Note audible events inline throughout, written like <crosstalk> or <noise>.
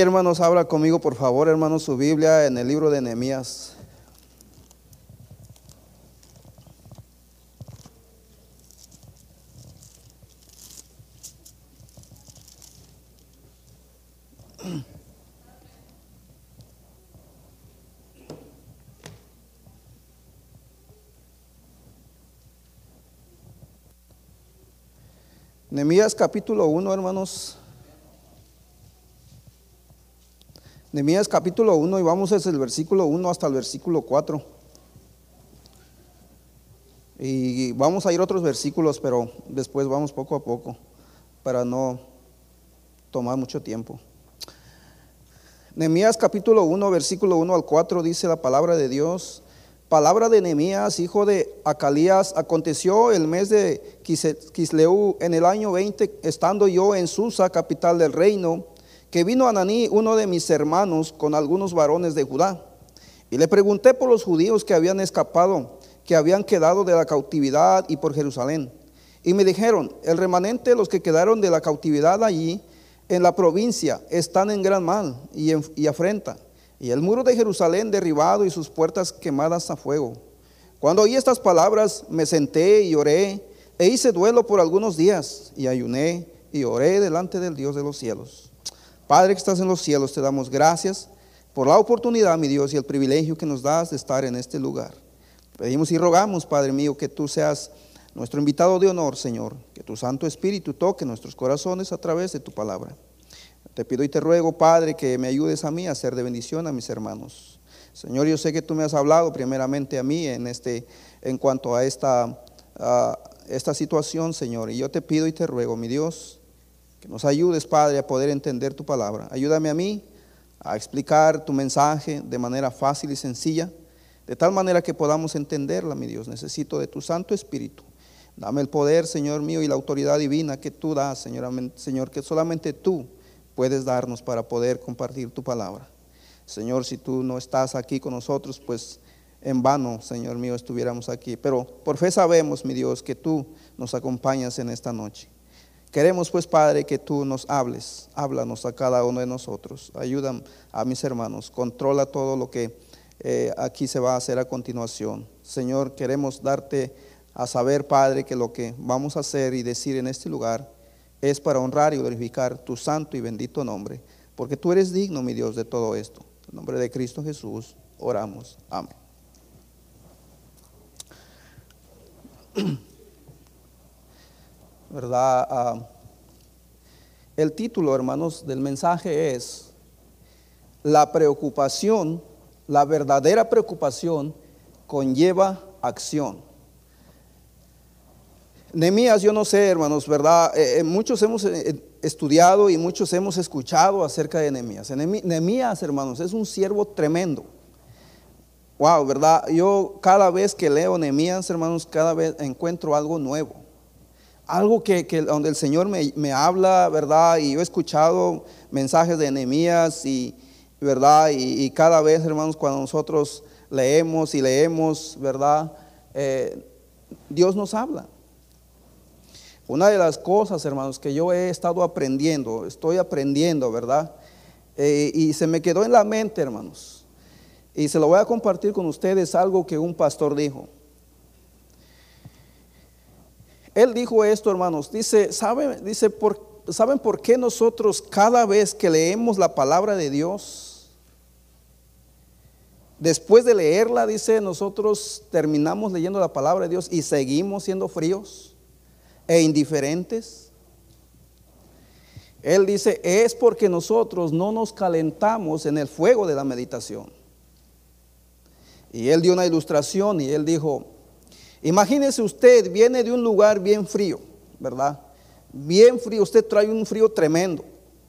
Hermanos, habla conmigo, por favor, hermanos, su Biblia en el libro de Nehemías. Nehemías capítulo 1, hermanos. Nehemías capítulo 1 y vamos desde el versículo 1 hasta el versículo 4. Y vamos a ir otros versículos, pero después vamos poco a poco para no tomar mucho tiempo. Nehemías capítulo 1, versículo 1 al 4 dice la palabra de Dios. Palabra de Nehemías, hijo de Acalías, aconteció el mes de Kisleu en el año 20, estando yo en Susa, capital del reino, que vino Ananí, uno de mis hermanos, con algunos varones de Judá. Y le pregunté por los judíos que habían escapado, que habían quedado de la cautividad y por Jerusalén. Y me dijeron, el remanente de los que quedaron de la cautividad allí, en la provincia, están en gran mal y, y afrenta y el muro de Jerusalén derribado y sus puertas quemadas a fuego. Cuando oí estas palabras, me senté y oré, e hice duelo por algunos días, y ayuné y oré delante del Dios de los cielos. Padre que estás en los cielos, te damos gracias por la oportunidad, mi Dios, y el privilegio que nos das de estar en este lugar. Pedimos y rogamos, Padre mío, que tú seas nuestro invitado de honor, Señor, que tu Santo Espíritu toque nuestros corazones a través de tu palabra. Te pido y te ruego, Padre, que me ayudes a mí a ser de bendición a mis hermanos. Señor, yo sé que tú me has hablado primeramente a mí en, este, en cuanto a esta, esta situación, Señor. Y yo te pido y te ruego, mi Dios, que nos ayudes, Padre, a poder entender tu palabra. Ayúdame a mí a explicar tu mensaje de manera fácil y sencilla, de tal manera que podamos entenderla, mi Dios. Necesito de tu Santo Espíritu. Dame el poder, Señor mío, y la autoridad divina que tú das, Señor, Señor que solamente tú puedes darnos para poder compartir tu palabra. Señor, si tú no estás aquí con nosotros, pues en vano, Señor mío, estuviéramos aquí. Pero por fe sabemos, mi Dios, que tú nos acompañas en esta noche. Queremos pues, Padre, que tú nos hables, háblanos a cada uno de nosotros. Ayuda a mis hermanos, controla todo lo que eh, aquí se va a hacer a continuación. Señor, queremos darte a saber, Padre, que lo que vamos a hacer y decir en este lugar es para honrar y glorificar tu santo y bendito nombre, porque tú eres digno, mi Dios, de todo esto. En nombre de Cristo Jesús, oramos. Amén. <clears throat> ¿Verdad? Ah, el título, hermanos, del mensaje es La preocupación, la verdadera preocupación conlleva acción. Nemías, yo no sé, hermanos, ¿verdad? Eh, eh, muchos hemos eh, estudiado y muchos hemos escuchado acerca de Nemías. Nemías, hermanos, es un siervo tremendo. Wow, ¿verdad? Yo cada vez que leo Nemías, hermanos, cada vez encuentro algo nuevo. Algo que, donde el Señor me, habla, ¿verdad? Y yo he escuchado mensajes de Nemías y, ¿verdad? Y, cada vez, hermanos, cuando nosotros leemos y leemos, ¿verdad? Dios nos habla. Una de las cosas, hermanos, que yo he estado aprendiendo, estoy aprendiendo, ¿verdad? Eh, y se me quedó en la mente, hermanos. Y se lo voy a compartir con ustedes algo que un pastor dijo. Él dijo esto, hermanos. Dice, ¿saben, dice, por, ¿saben por qué nosotros cada vez que leemos la palabra de Dios, después de leerla, dice, nosotros terminamos leyendo la palabra de Dios y seguimos siendo fríos? e indiferentes? Él dice, es porque nosotros no nos calentamos en el fuego de la meditación. Y él dio una ilustración y él dijo, imagínese usted, viene de un lugar bien frío, ¿verdad? Bien frío, usted trae un frío tremendo,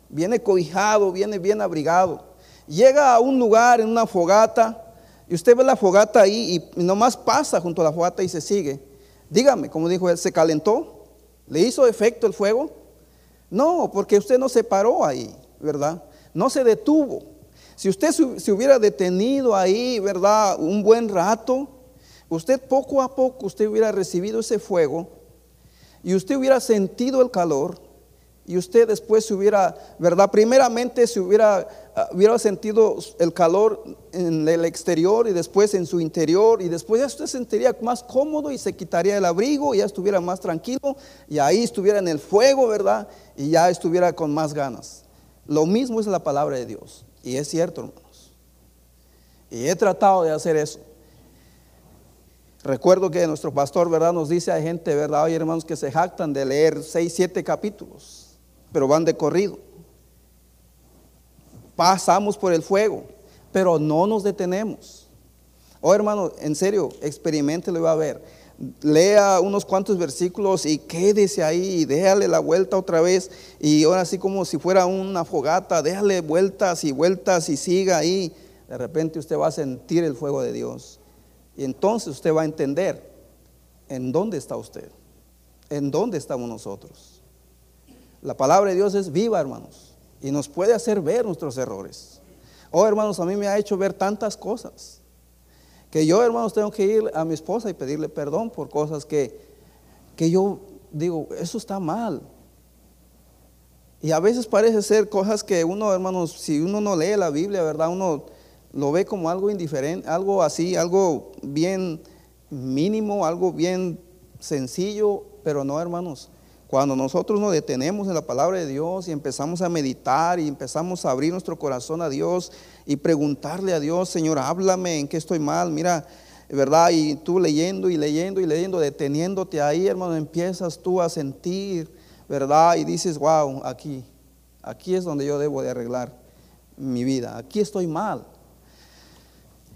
viene cobijado, viene bien abrigado. Llega a un lugar en una fogata y usted ve la fogata ahí y nomás pasa junto a la fogata y se sigue. Dígame, como dijo él, ¿se calentó? ¿Le hizo efecto el fuego? No, porque usted no se paró ahí, ¿verdad? No se detuvo. Si usted se hubiera detenido ahí, ¿verdad? Un buen rato, usted poco a poco usted hubiera recibido ese fuego y usted hubiera sentido el calor y usted después se hubiera, ¿verdad? Primeramente se hubiera, ah, hubiera sentido el calor en el exterior y después en su interior y después ya usted se sentiría más cómodo y se quitaría el abrigo y ya estuviera más tranquilo y ahí estuviera en el fuego, ¿verdad? Y ya estuviera con más ganas. Lo mismo es la palabra de Dios y es cierto, hermanos. Y he tratado de hacer eso. Recuerdo que nuestro pastor, ¿verdad? Nos dice a gente, ¿verdad? Hay hermanos que se jactan de leer seis, siete capítulos pero van de corrido. Pasamos por el fuego, pero no nos detenemos. Oh hermano, en serio, experimente lo va a ver. Lea unos cuantos versículos y quédese ahí y déjale la vuelta otra vez. Y ahora así como si fuera una fogata, déjale vueltas y vueltas y siga ahí. De repente usted va a sentir el fuego de Dios. Y entonces usted va a entender en dónde está usted, en dónde estamos nosotros. La palabra de Dios es viva, hermanos, y nos puede hacer ver nuestros errores. Oh, hermanos, a mí me ha hecho ver tantas cosas que yo, hermanos, tengo que ir a mi esposa y pedirle perdón por cosas que, que yo digo, eso está mal. Y a veces parece ser cosas que uno, hermanos, si uno no lee la Biblia, ¿verdad? Uno lo ve como algo indiferente, algo así, algo bien mínimo, algo bien sencillo, pero no, hermanos. Cuando nosotros nos detenemos en la palabra de Dios y empezamos a meditar y empezamos a abrir nuestro corazón a Dios y preguntarle a Dios, Señor, háblame en qué estoy mal, mira, ¿verdad? Y tú leyendo y leyendo y leyendo, deteniéndote ahí, hermano, empiezas tú a sentir, ¿verdad? Y dices, wow, aquí, aquí es donde yo debo de arreglar mi vida, aquí estoy mal.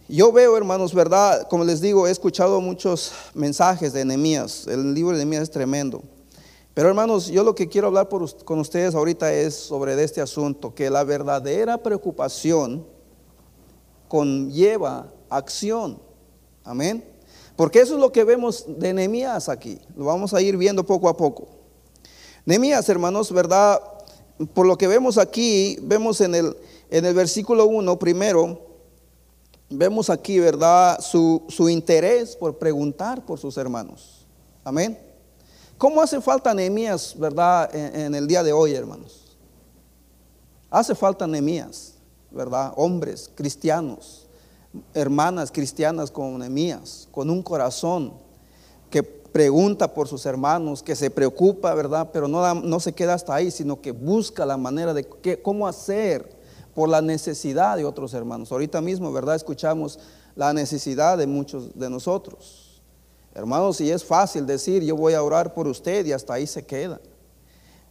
Yo veo, hermanos, ¿verdad? Como les digo, he escuchado muchos mensajes de Nehemías, el libro de Nehemías es tremendo. Pero hermanos, yo lo que quiero hablar con ustedes ahorita es sobre este asunto, que la verdadera preocupación conlleva acción. Amén. Porque eso es lo que vemos de Nehemías aquí. Lo vamos a ir viendo poco a poco. Nehemías, hermanos, ¿verdad? Por lo que vemos aquí, vemos en el, en el versículo 1 primero, vemos aquí, ¿verdad? Su, su interés por preguntar por sus hermanos. Amén. ¿Cómo hace falta Nehemías, verdad, en, el día de hoy, hermanos? Hace falta Nehemías, verdad, hombres cristianos, hermanas cristianas como Nehemías, con un corazón que pregunta por sus hermanos, que se preocupa, ¿verdad? Pero no, no se queda hasta ahí, sino que busca la manera de cómo hacer por la necesidad de otros hermanos. Ahorita mismo, ¿verdad? Escuchamos la necesidad de muchos de nosotros. Hermanos, si es fácil decir, yo voy a orar por usted y hasta ahí se queda.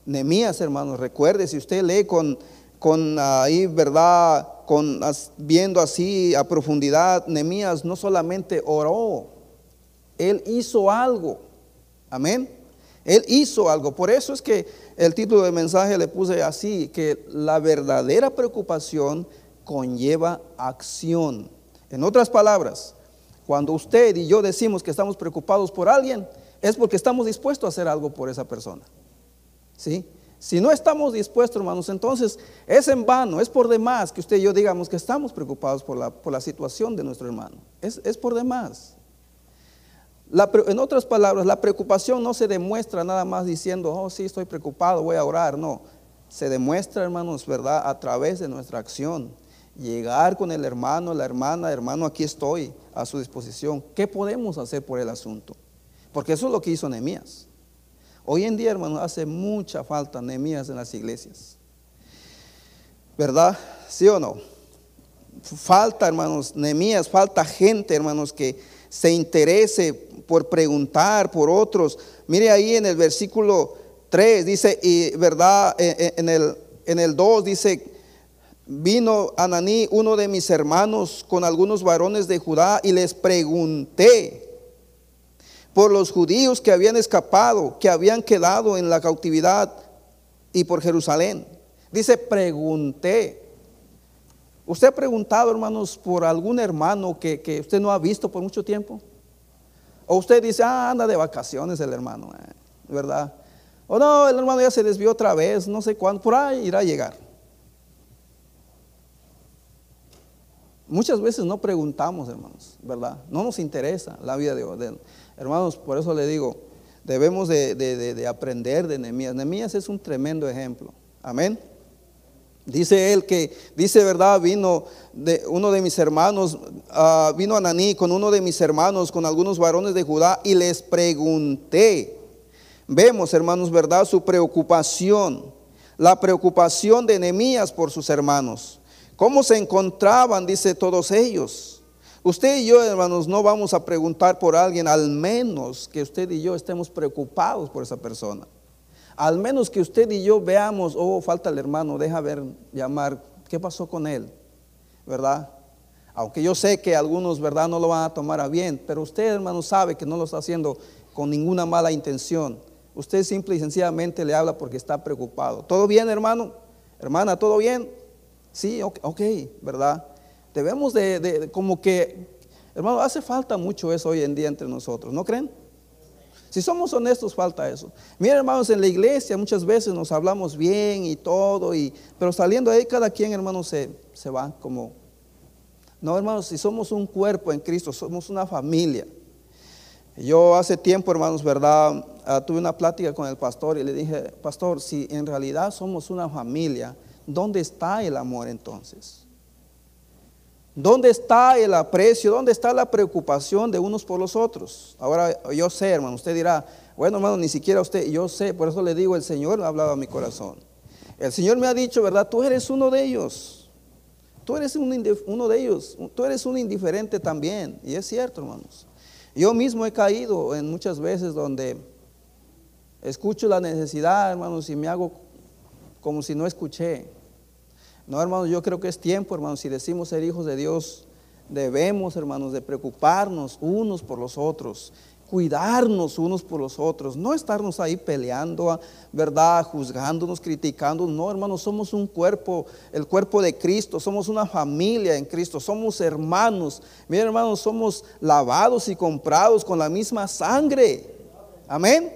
Nemías, hermanos, recuerde, si usted lee con, con ahí, ¿verdad? Con, viendo así a profundidad, Nemías no solamente oró, él hizo algo. Amén. Él hizo algo. Por eso es que el título del mensaje le puse así, que la verdadera preocupación conlleva acción. En otras palabras, cuando usted y yo decimos que estamos preocupados por alguien, es porque estamos dispuestos a hacer algo por esa persona. ¿Sí? Si no estamos dispuestos, hermanos, entonces es en vano, es por demás que usted y yo digamos que estamos preocupados por la, por la situación de nuestro hermano. Es, por demás. En otras palabras, la preocupación no se demuestra nada más diciendo, oh, sí, estoy preocupado, voy a orar. No, se demuestra, hermanos, ¿verdad? A través de nuestra acción llegar con el hermano, la hermana, hermano, aquí estoy a su disposición. ¿Qué podemos hacer por el asunto? Porque eso es lo que hizo Nehemías. Hoy en día, hermano, hace mucha falta Nehemías en las iglesias. ¿Verdad? ¿Sí o no? Falta, hermanos, Nehemías, falta gente, hermanos, que se interese por preguntar por otros. Mire ahí en el versículo 3, dice, y verdad, eh, eh, en el, en el 2 dice, vino Ananí, uno de mis hermanos, con algunos varones de Judá y les pregunté por los judíos que habían escapado, que habían quedado en la cautividad y por Jerusalén. Dice, pregunté. ¿Usted ha preguntado, hermanos, por algún hermano que, usted no ha visto por mucho tiempo? O usted dice, ah, anda de vacaciones el hermano, eh, ¿verdad? O no, el hermano ya se desvió otra vez, no sé cuándo, por ahí irá a llegar. Muchas veces no preguntamos, hermanos, ¿verdad? No nos interesa la vida de, Odell. Hermanos, por eso le digo, Debemos de, de- de aprender de Nehemías. Nehemías es un tremendo ejemplo. Amén. Dice él que, dice verdad, vino de uno de mis hermanos, ah, vino Ananí con uno de mis hermanos, con algunos varones de Judá, y les pregunté. Vemos, hermanos, verdad, su preocupación, la preocupación de Nehemías por sus hermanos. ¿Cómo se encontraban? Dice todos ellos. Usted y yo, hermanos, no vamos a preguntar por alguien, al menos que usted y yo estemos preocupados por esa persona. Al menos que usted y yo veamos, oh, falta el hermano, deja ver, llamar, ¿qué pasó con él? ¿Verdad? Aunque yo sé que algunos, ¿verdad?, no lo van a tomar a bien, pero usted, hermano, sabe que no lo está haciendo con ninguna mala intención. Usted simple y sencillamente le habla porque está preocupado. ¿Todo bien, hermano? Hermana, ¿todo bien? Sí, ok, ¿verdad? Debemos de, de- de como que, hermano, hace falta mucho eso hoy en día entre nosotros, ¿no creen? Si somos honestos, falta eso. Miren, hermanos, en la iglesia muchas veces nos hablamos bien y todo, y, pero saliendo ahí cada quien, hermanos, se, se va como... No, hermanos, si somos un cuerpo en Cristo, somos una familia. Yo hace tiempo, hermanos, ¿verdad? Ah, tuve una plática con el pastor y le dije, pastor, si en realidad somos una familia, ¿dónde está el amor entonces? ¿Dónde está el aprecio? ¿Dónde está la preocupación de unos por los otros? Ahora yo sé, hermano, usted dirá, bueno, hermano, ni siquiera usted, yo sé, por eso le digo, el Señor ha hablado a mi corazón. El Señor me ha dicho, ¿verdad? Tú eres uno de ellos. Tú eres uno de ellos. Tú eres un indiferente también. Y es cierto, hermanos. Yo mismo he caído en muchas veces donde escucho la necesidad, hermanos, y me hago como si no escuché. No, hermanos, yo creo que es tiempo, hermanos, si decimos ser hijos de Dios, debemos, hermanos, de preocuparnos unos por los otros, cuidarnos unos por los otros, no estarnos ahí peleando, ¿verdad? Juzgándonos, criticándonos. No, hermanos, somos un cuerpo, el cuerpo de Cristo, somos una familia en Cristo, somos hermanos. Miren, hermanos, somos lavados y comprados con la misma sangre. Amén.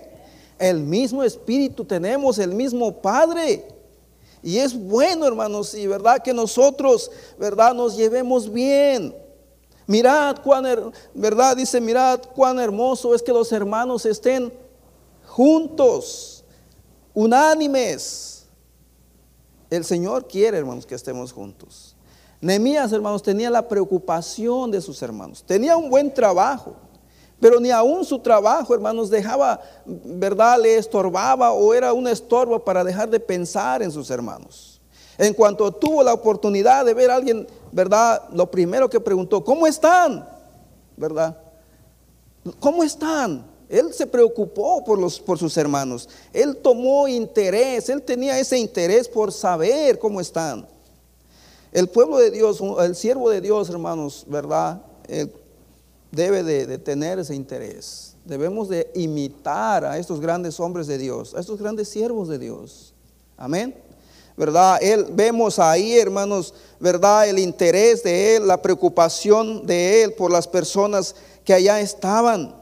El mismo espíritu tenemos, el mismo Padre. Y es bueno, hermanos, y verdad que nosotros, verdad, nos llevemos bien. Mirad cuán, verdad, dice, mirad cuán hermoso es que los hermanos estén juntos, unánimes. El Señor quiere, hermanos, que estemos juntos. Nehemías, hermanos, tenía la preocupación de sus hermanos. Tenía un buen trabajo, pero ni aún su trabajo, hermanos, dejaba, ¿verdad? Le estorbaba o era un estorbo para dejar de pensar en sus hermanos. En cuanto tuvo la oportunidad de ver a alguien, ¿verdad? Lo primero que preguntó, ¿cómo están? ¿Verdad? ¿Cómo están? Él se preocupó por, los, por sus hermanos. Él tomó interés, él tenía ese interés por saber cómo están. El pueblo de Dios, el siervo de Dios, hermanos, ¿verdad? Debe de, tener ese interés. Debemos de imitar a estos grandes hombres de Dios, a estos grandes siervos de Dios. Amén. ¿Verdad? Él, vemos ahí, hermanos, ¿verdad? El interés de él, la preocupación de él por las personas que allá estaban.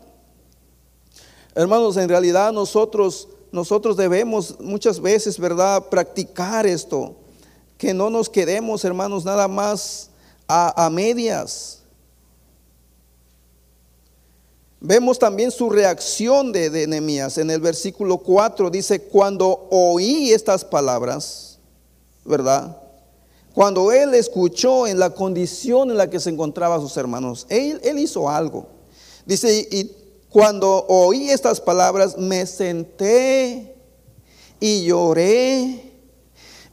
Hermanos, en realidad nosotros, nosotros debemos muchas veces, ¿verdad?, practicar esto. Que no nos quedemos, hermanos, nada más a, a medias. Vemos también su reacción de, de Nehemías. En el versículo 4 dice, cuando oí estas palabras, ¿verdad? Cuando él escuchó en la condición en la que se encontraban sus hermanos, él, él hizo algo. Dice, y cuando oí estas palabras, me senté y lloré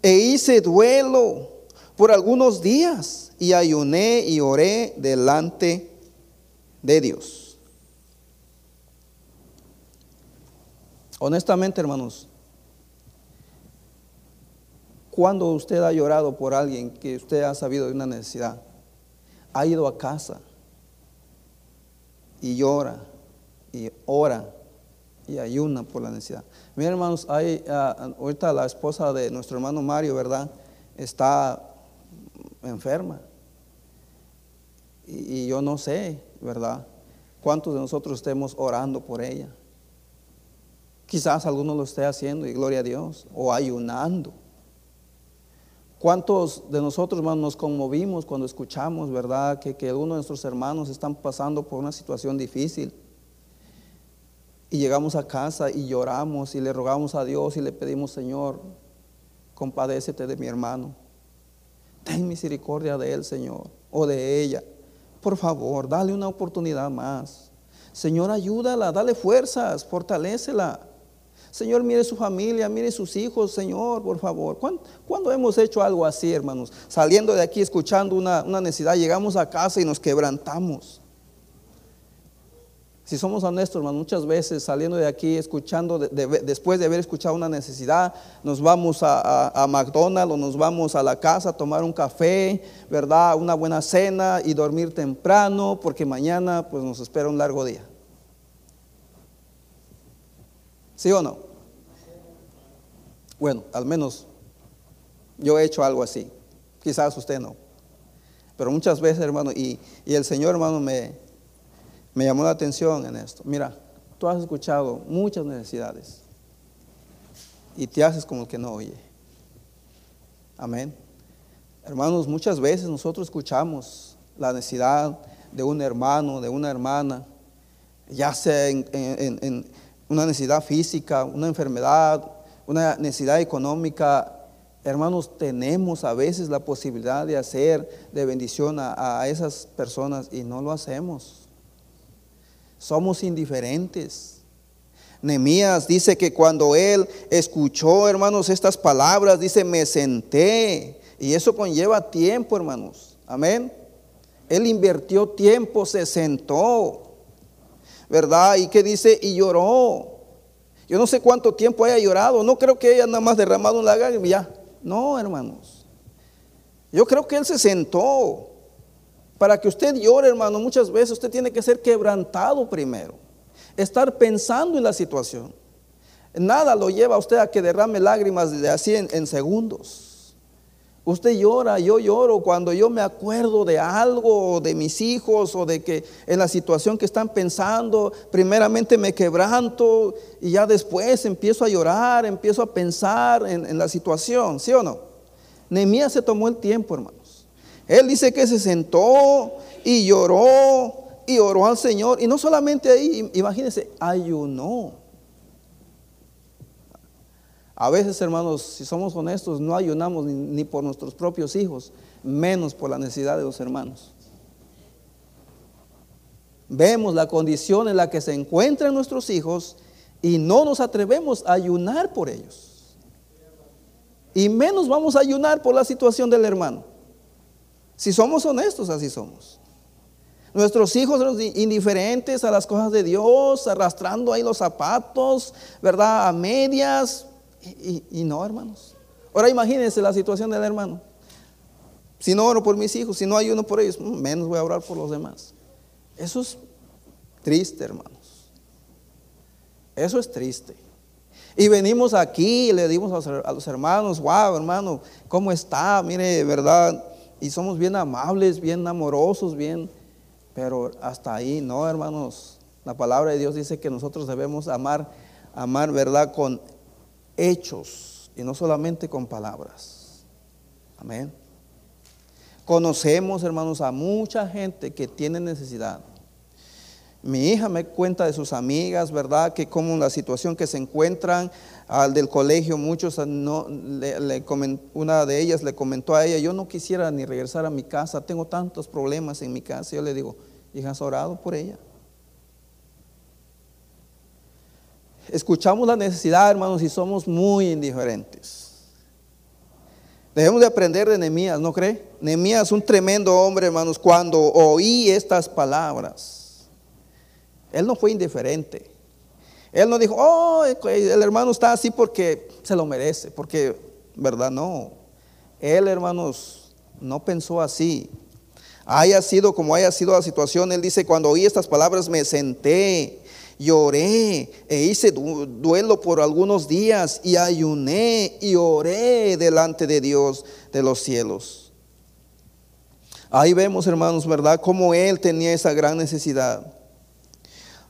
e hice duelo por algunos días y ayuné y oré delante de Dios. Honestamente, hermanos, cuando usted ha llorado por alguien que usted ha sabido de una necesidad, ha ido a casa y llora y ora y ayuna por la necesidad. Miren, hermanos, hay, ah, ahorita la esposa de nuestro hermano Mario, ¿verdad? Está enferma. Y, y yo no sé, ¿verdad? ¿Cuántos de nosotros estemos orando por ella? Quizás alguno lo esté haciendo y gloria a Dios, o ayunando. ¿Cuántos de nosotros, hermanos, nos conmovimos cuando escuchamos, verdad, que, que uno de nuestros hermanos están pasando por una situación difícil? Y llegamos a casa y lloramos y le rogamos a Dios y le pedimos, Señor, compadécete de mi hermano. Ten misericordia de él, Señor, o de ella. Por favor, dale una oportunidad más. Señor, ayúdala, dale fuerzas, fortalécela. Señor, mire su familia, mire sus hijos, Señor, por favor. ¿Cuándo, hemos hecho algo así, hermanos? Saliendo de aquí, escuchando una, necesidad, llegamos a casa y nos quebrantamos. Si somos honestos, hermano, muchas veces saliendo de aquí, escuchando, después de haber escuchado una necesidad, nos vamos a, McDonald's o nos vamos a la casa a tomar un café, ¿verdad? Una buena cena y dormir temprano, porque mañana pues nos espera un largo día. ¿Sí o no? Bueno, al menos yo he hecho algo así. Quizás usted no. Pero muchas veces, hermano, y, el Señor, hermano, me, me llamó la atención en esto. Mira, tú has escuchado muchas necesidades y te haces como el que no oye. Amén. Hermanos, muchas veces nosotros escuchamos la necesidad de un hermano, de una hermana, ya sea en, una necesidad física, una enfermedad, una necesidad económica. Hermanos, tenemos a veces la posibilidad de hacer de bendición a esas personas y no lo hacemos somos indiferentes. Nemías dice que cuando él escuchó, hermanos, estas palabras, dice, me senté. Y eso conlleva tiempo, hermanos. Amén. Él invirtió tiempo, se sentó. ¿Verdad? Y que dice, y lloró. Yo no sé cuánto tiempo haya llorado. No creo que haya nada más derramado un lágrima ya. No, hermanos. Yo creo que él se sentó. Para que usted llore, hermano, muchas veces usted tiene que ser quebrantado primero. Estar pensando en la situación. Nada lo lleva a usted a que derrame lágrimas de así en, segundos. Usted llora, yo lloro cuando yo me acuerdo de algo, de mis hijos, o de que en la situación que están pensando, primeramente me quebranto y ya después empiezo a llorar, empiezo a pensar en, la situación, ¿sí o no? Nehemías se tomó el tiempo, hermano. Él dice que se sentó y lloró y oró al Señor. Y no solamente ahí, imagínense, ayunó. A veces, hermanos, si somos honestos, no ayunamos ni, por nuestros propios hijos, menos por la necesidad de los hermanos. Vemos la condición en la que se encuentran nuestros hijos y no nos atrevemos a ayunar por ellos. Y menos vamos a ayunar por la situación del hermano. Si somos honestos, así somos. Nuestros hijos son indiferentes a las cosas de Dios, arrastrando ahí los zapatos, ¿verdad? A medias. Y, no, hermanos. Ahora imagínense la situación del hermano. Si no oro por mis hijos, si no hay uno por ellos, mm, menos voy a orar por los demás. Eso es triste, hermanos. Eso es triste. Y venimos aquí y le dimos a los hermanos, wow, hermano, ¿cómo está? Mire, ¿verdad? y somos bien amables, bien amorosos, bien, pero hasta ahí no, hermanos. La palabra de Dios dice que nosotros debemos amar, amar, ¿verdad? Con hechos y no solamente con palabras. Amén. Conocemos, hermanos, a mucha gente que tiene necesidad. Mi hija me cuenta de sus amigas, ¿verdad? Que como la situación que se encuentran, al del colegio, muchos, no, le, una de ellas le comentó a ella, yo no quisiera ni regresar a mi casa, tengo tantos problemas en mi casa. Yo le digo, hija, ¿has orado por ella? Escuchamos la necesidad, hermanos, y somos muy indiferentes. Debemos de aprender de Nehemías, ¿no cree? Nehemías, un tremendo hombre, hermanos, cuando oí estas palabras, él no fue indiferente. Él no dijo, oh, el hermano está así porque se lo merece, porque, ¿verdad? No. Él, hermanos, no pensó así. Haya sido como haya sido la situación, él dice, cuando oí estas palabras me senté, lloré e hice duelo por algunos días y ayuné y oré delante de Dios de los cielos. Ahí vemos, hermanos, ¿verdad? Cómo él tenía esa gran necesidad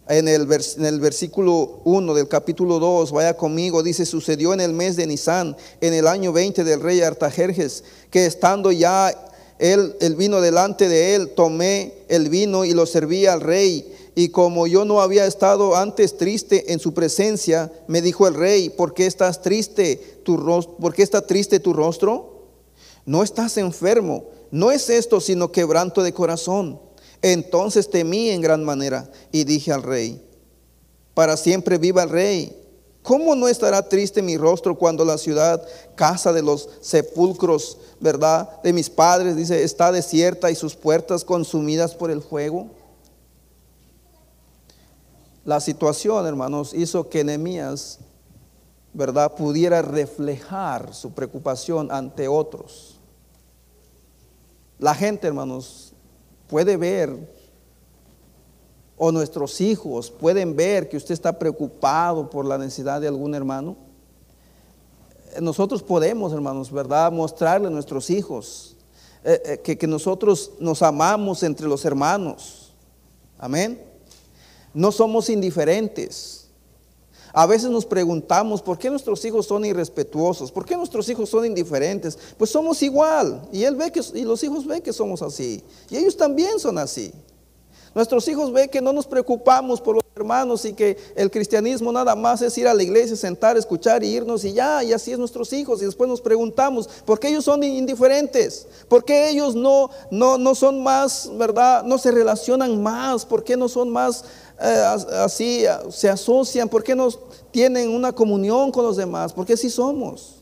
en el, en el versículo 1 del capítulo 2, vaya conmigo, dice, sucedió en el mes de Nisan, en el año 20 del rey Artajerjes, que estando ya él, el vino delante de él, tomé el vino y lo serví al rey y como yo no había estado antes triste en su presencia, me dijo el rey, ¿por qué estás triste tu? ¿Por qué está triste tu rostro? No estás enfermo, no es esto sino quebranto de corazón. Entonces temí en gran manera y dije al rey, para siempre viva el rey. ¿Cómo no estará triste mi rostro cuando la ciudad, casa de los sepulcros, verdad, de mis padres, dice, está desierta y sus puertas consumidas por el fuego? La situación, hermanos, hizo que Nehemías, verdad, pudiera reflejar su preocupación ante otros. La gente, hermanos, puede ver o nuestros hijos pueden ver que usted está preocupado por la necesidad de algún hermano, nosotros podemos, hermanos, ¿verdad? Mostrarle a nuestros hijos eh, eh, que, que nosotros nos amamos entre los hermanos. Amén. No somos indiferentes. A veces nos preguntamos por qué nuestros hijos son irrespetuosos, por qué nuestros hijos son indiferentes. Pues somos igual y él ve que y los hijos ven que somos así y ellos también son así. Nuestros hijos ven que no nos preocupamos por los hermanos y que el cristianismo nada más es ir a la iglesia, sentar, escuchar y irnos y ya, y así es nuestros hijos. Y después nos preguntamos, ¿por qué ellos son indiferentes? ¿Por qué ellos no, no, no son más, verdad? No se relacionan más? ¿Por qué no son más así, se asocian? ¿Por qué no tienen una comunión con los demás? Porque así somos.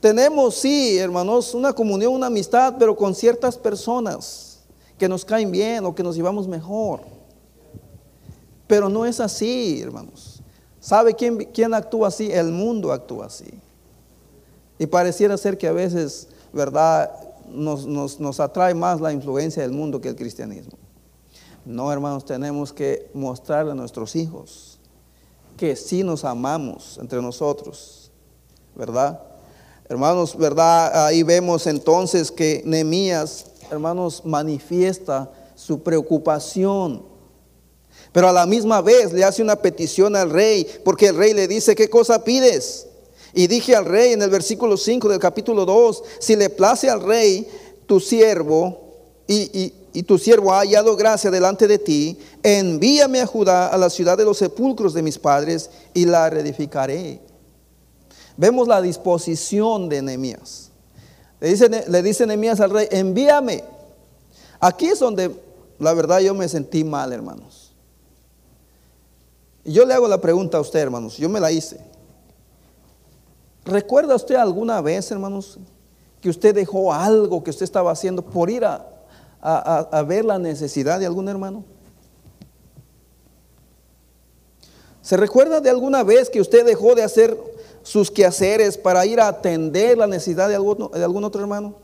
Tenemos, sí, hermanos, una comunión, una amistad, pero con ciertas personas que nos caen bien o que nos llevamos mejor. Pero no es así, hermanos. ¿Sabe quién, quién actúa así? El mundo actúa así. Y pareciera ser que a veces, ¿verdad? Nos, nos, atrae más la influencia del mundo que el cristianismo. No, hermanos, tenemos que mostrarle a nuestros hijos que sí nos amamos entre nosotros, ¿verdad? Hermanos, ¿verdad? Ahí vemos entonces que Nehemías hermanos, manifiesta su preocupación. Pero a la misma vez le hace una petición al rey, porque el rey le dice, ¿qué cosa pides? Y dije al rey en el versículo 5 del capítulo 2, si le place al rey, tu siervo, y, y tu siervo ha hallado gracia delante de ti, envíame a Judá, a la ciudad de los sepulcros de mis padres, y la reedificaré. Vemos la disposición de Nehemías. Le dice, le Nehemías al rey, envíame. Aquí es donde la verdad yo me sentí mal, hermanos. Y yo le hago la pregunta a usted, hermanos, yo me la hice. ¿Recuerda usted alguna vez, hermanos, que usted dejó algo que usted estaba haciendo por ir a, a ver la necesidad de algún hermano? ¿Se recuerda de alguna vez que usted dejó de hacer sus quehaceres para ir a atender la necesidad de algún, otro hermano?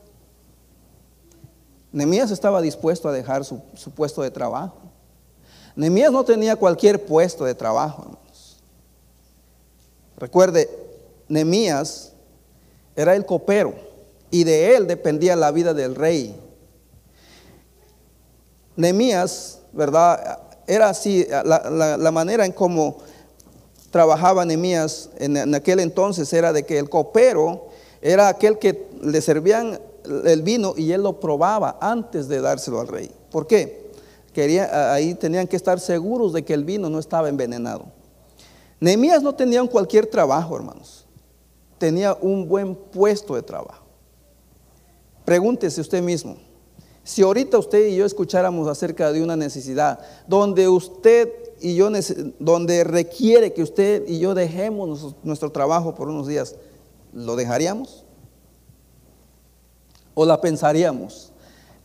Nemías estaba dispuesto a dejar su, puesto de trabajo. Nemías no tenía cualquier puesto de trabajo, hermanos. Recuerde, Nemías era el copero y de él dependía la vida del rey. Nemías, ¿verdad? Era así, la, manera en cómo trabajaba Nehemías en, aquel entonces era de que el copero era aquel que le servían el vino y él lo probaba antes de dárselo al rey. ¿Por qué? Quería, ahí tenían que estar seguros de que el vino no estaba envenenado. Nehemías no tenía un cualquier trabajo, hermanos. Tenía un buen puesto de trabajo. Pregúntese usted mismo, si ahorita usted y yo escucháramos acerca de una necesidad donde usted y yo, donde requiere que usted y yo dejemos nuestro trabajo por unos días, ¿lo dejaríamos? ¿O la pensaríamos?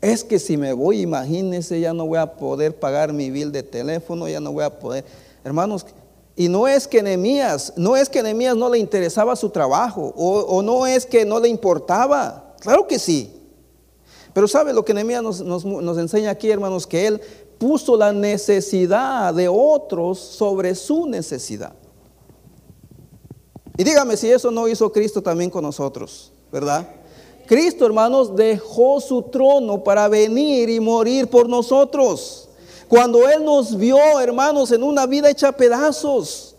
Es que si me voy, imagínese, ya no voy a poder pagar mi bill de teléfono, ya no voy a poder. Hermanos, y no es que Nehemías, no es que Nehemías no le interesaba su trabajo, o, no es que no le importaba, claro que sí. Pero sabe lo que Nehemías nos, nos enseña aquí, hermanos, que él puso la necesidad de otros sobre su necesidad. Y dígame si eso no hizo Cristo también con nosotros, ¿verdad? Cristo, hermanos, dejó su trono para venir y morir por nosotros. Cuando Él nos vio, hermanos, en una vida hecha pedazos,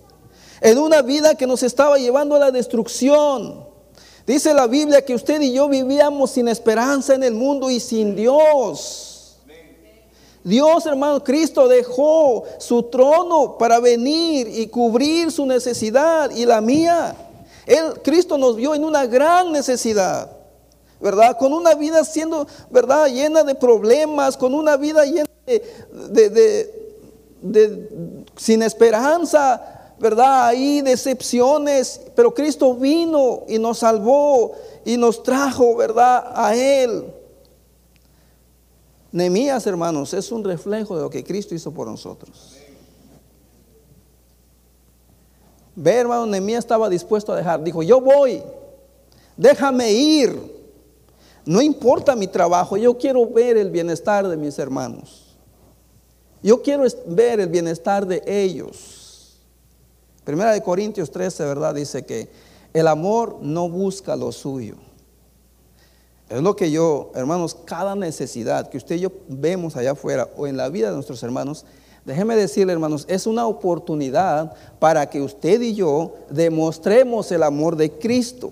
en una vida que nos estaba llevando a la destrucción. Dice la Biblia que usted y yo vivíamos sin esperanza en el mundo y sin Dios. Dios, hermano, Cristo dejó su trono para venir y cubrir su necesidad y la mía. Él, Cristo nos vio en una gran necesidad, ¿verdad? Con una vida siendo, ¿verdad? Llena de problemas, con una vida llena de, sin esperanza, ¿verdad? Ahí decepciones, pero Cristo vino y nos salvó y nos trajo, ¿verdad? A Él. Nehemías, hermanos, es un reflejo de lo que Cristo hizo por nosotros. Ve, hermano, Nehemías estaba dispuesto a dejar. Dijo, yo voy, déjame ir. No importa mi trabajo, yo quiero ver el bienestar de mis hermanos. Yo quiero ver el bienestar de ellos. Primera de Corintios 13, ¿verdad? Dice que el amor no busca lo suyo. Es lo que yo, hermanos, cada necesidad que usted y yo vemos allá afuera o en la vida de nuestros hermanos, déjeme decirle, hermanos, es una oportunidad para que usted y yo demostremos el amor de Cristo.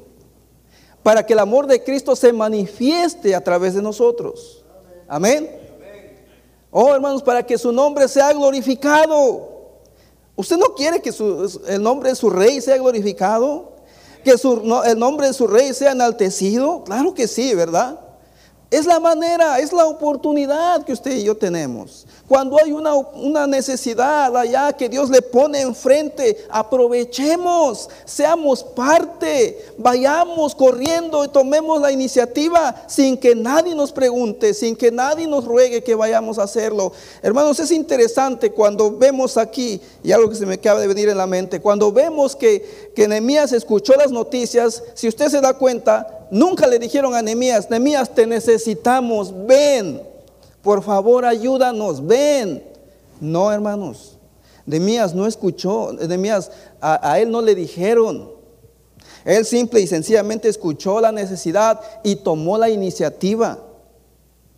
Para que el amor de Cristo se manifieste a través de nosotros. Amén. Oh, hermanos, para que su nombre sea glorificado. ¿Usted no quiere que el nombre de su rey sea glorificado? que el nombre de su rey sea enaltecido? Claro que sí, ¿verdad? Es la manera, es la oportunidad que usted y yo tenemos. Cuando hay una, una, necesidad allá que Dios le pone enfrente, aprovechemos, seamos parte, vayamos corriendo y tomemos la iniciativa sin que nadie nos pregunte, sin que nadie nos ruegue que vayamos a hacerlo. Hermanos, es interesante cuando vemos aquí, y algo que se me acaba de venir en la mente, cuando vemos que, que Nehemías escuchó las noticias, si usted se da cuenta, nunca le dijeron a Nehemías, Nehemías, te necesitamos, ven. Por favor, ayúdanos, ven. No, hermanos. Demías no escuchó, Demías a, a él no le dijeron. Él simple y sencillamente escuchó la necesidad y tomó la iniciativa.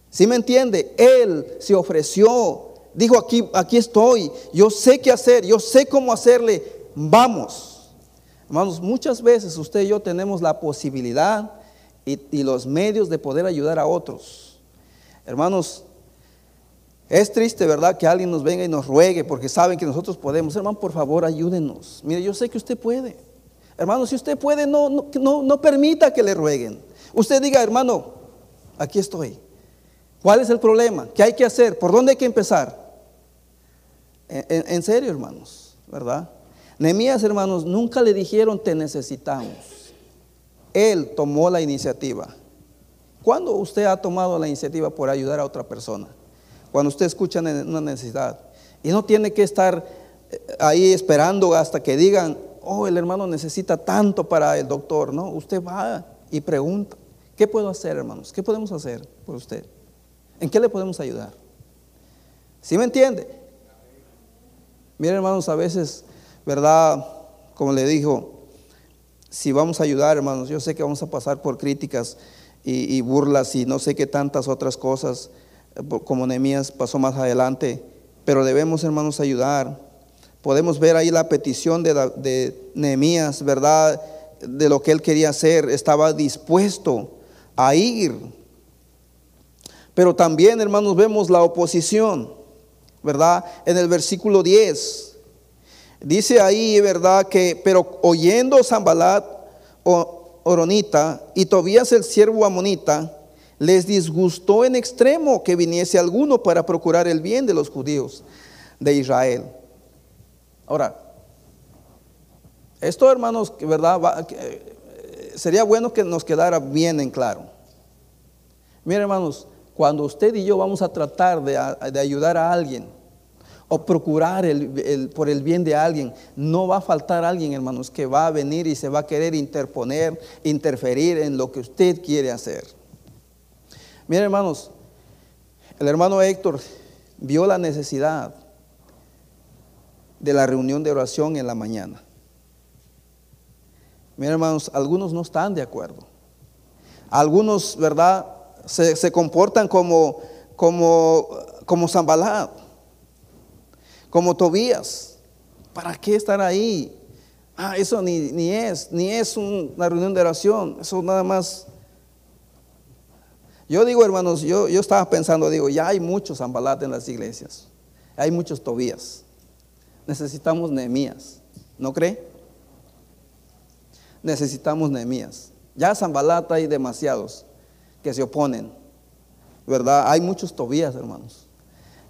¿Sí me entiende? Él se ofreció, dijo aquí, aquí estoy, yo sé qué hacer, yo sé cómo hacerle, vamos. Hermanos, muchas veces usted y yo tenemos la posibilidad y, y los medios de poder ayudar a otros. Hermanos, es triste, ¿verdad? Que alguien nos venga y nos ruegue porque saben que nosotros podemos. Hermano, por favor, ayúdenos. Mire, yo sé que usted puede. Hermano, si usted puede, no, no, no, permita que le rueguen. Usted diga, hermano, aquí estoy. ¿Cuál es el problema? ¿Qué hay que hacer? ¿Por dónde hay que empezar? En, en serio, hermanos, ¿verdad? Nemías, hermanos, nunca le dijeron te necesitamos. Él tomó la iniciativa. ¿Cuándo usted ha tomado la iniciativa por ayudar a otra persona? Cuando usted escucha una necesidad. Y no tiene que estar eh, ahí esperando hasta que digan, oh, el hermano necesita tanto para el doctor. No, usted va y pregunta, ¿qué puedo hacer, hermanos? ¿Qué podemos hacer por usted? ¿En qué le podemos ayudar? ¿Sí me entiende? Miren, hermanos, a veces, ¿verdad? Como le dijo, si vamos a ayudar, hermanos, yo sé que vamos a pasar por críticas y, y burlas y no sé qué tantas otras cosas como Nehemías pasó más adelante, pero debemos, hermanos, ayudar. Podemos ver ahí la petición de, de Nehemías, ¿verdad? De lo que él quería hacer, estaba dispuesto a ir. Pero también, hermanos, vemos la oposición, ¿verdad? En el versículo 10. Dice ahí, ¿verdad? Que, pero oyendo Zambalat, Oronita, y Tobías el siervo amonita, les disgustó en extremo que viniese alguno para procurar el bien de los judíos de Israel. Ahora, esto hermanos, ¿verdad? Eh, sería bueno que nos quedara bien en claro. Miren hermanos, cuando usted y yo vamos a tratar de, ayudar a alguien o procurar por el bien de alguien, no va a faltar alguien, hermanos, que va a venir y se va a querer interponer, interferir en lo que usted quiere hacer. Miren hermanos, el hermano Héctor vio la necesidad de la reunión de oración en la mañana. Miren hermanos, algunos no están de acuerdo. Algunos, ¿verdad? Se, comportan como, como, como Zambalá, como Tobías. ¿Para qué estar ahí? Ah, eso ni, ni es, ni es una reunión de oración, eso nada más Yo digo, hermanos, yo, yo estaba pensando, digo, ya hay muchos Zambalat en las iglesias. Hay muchos Tobías. Necesitamos Nehemías. ¿No cree? Necesitamos Nehemías. Ya Zambalat hay demasiados que se oponen. ¿Verdad? Hay muchos Tobías, hermanos.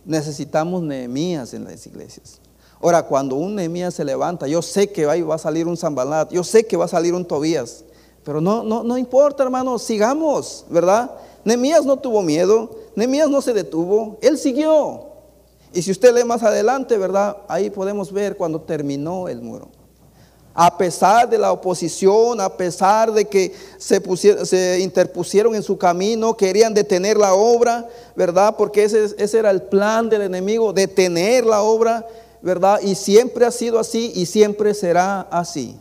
Necesitamos Nehemías en las iglesias. Ahora, cuando un Nehemías se levanta, yo sé que va a salir un Zambalat, yo sé que va a salir un Tobías, pero no, no, no importa, hermanos, sigamos, ¿verdad? Nehemías no tuvo miedo, Nehemías no se detuvo, él siguió. Y si usted lee más adelante, ¿verdad? Ahí podemos ver cuando terminó el muro. A pesar de la oposición, a pesar de que se, se interpusieron en su camino, querían detener la obra, ¿verdad? Porque ese, ese era el plan del enemigo, detener la obra, ¿verdad? Y siempre ha sido así y siempre será así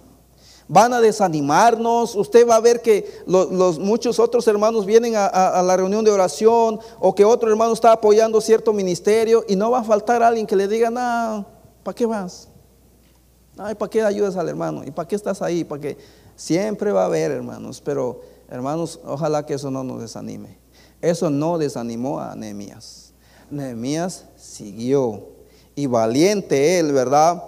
van a desanimarnos. Usted va a ver que los, muchos otros hermanos vienen a, la reunión de oración o que otro hermano está apoyando cierto ministerio y no va a faltar alguien que le diga, no, ¿para qué vas? Ay, ¿para qué ayudas al hermano? ¿Y para qué estás ahí? ¿Para qué? Siempre va a haber, hermanos, pero hermanos, ojalá que eso no nos desanime. Eso no desanimó a Nehemías. Nehemías siguió y valiente él, ¿verdad?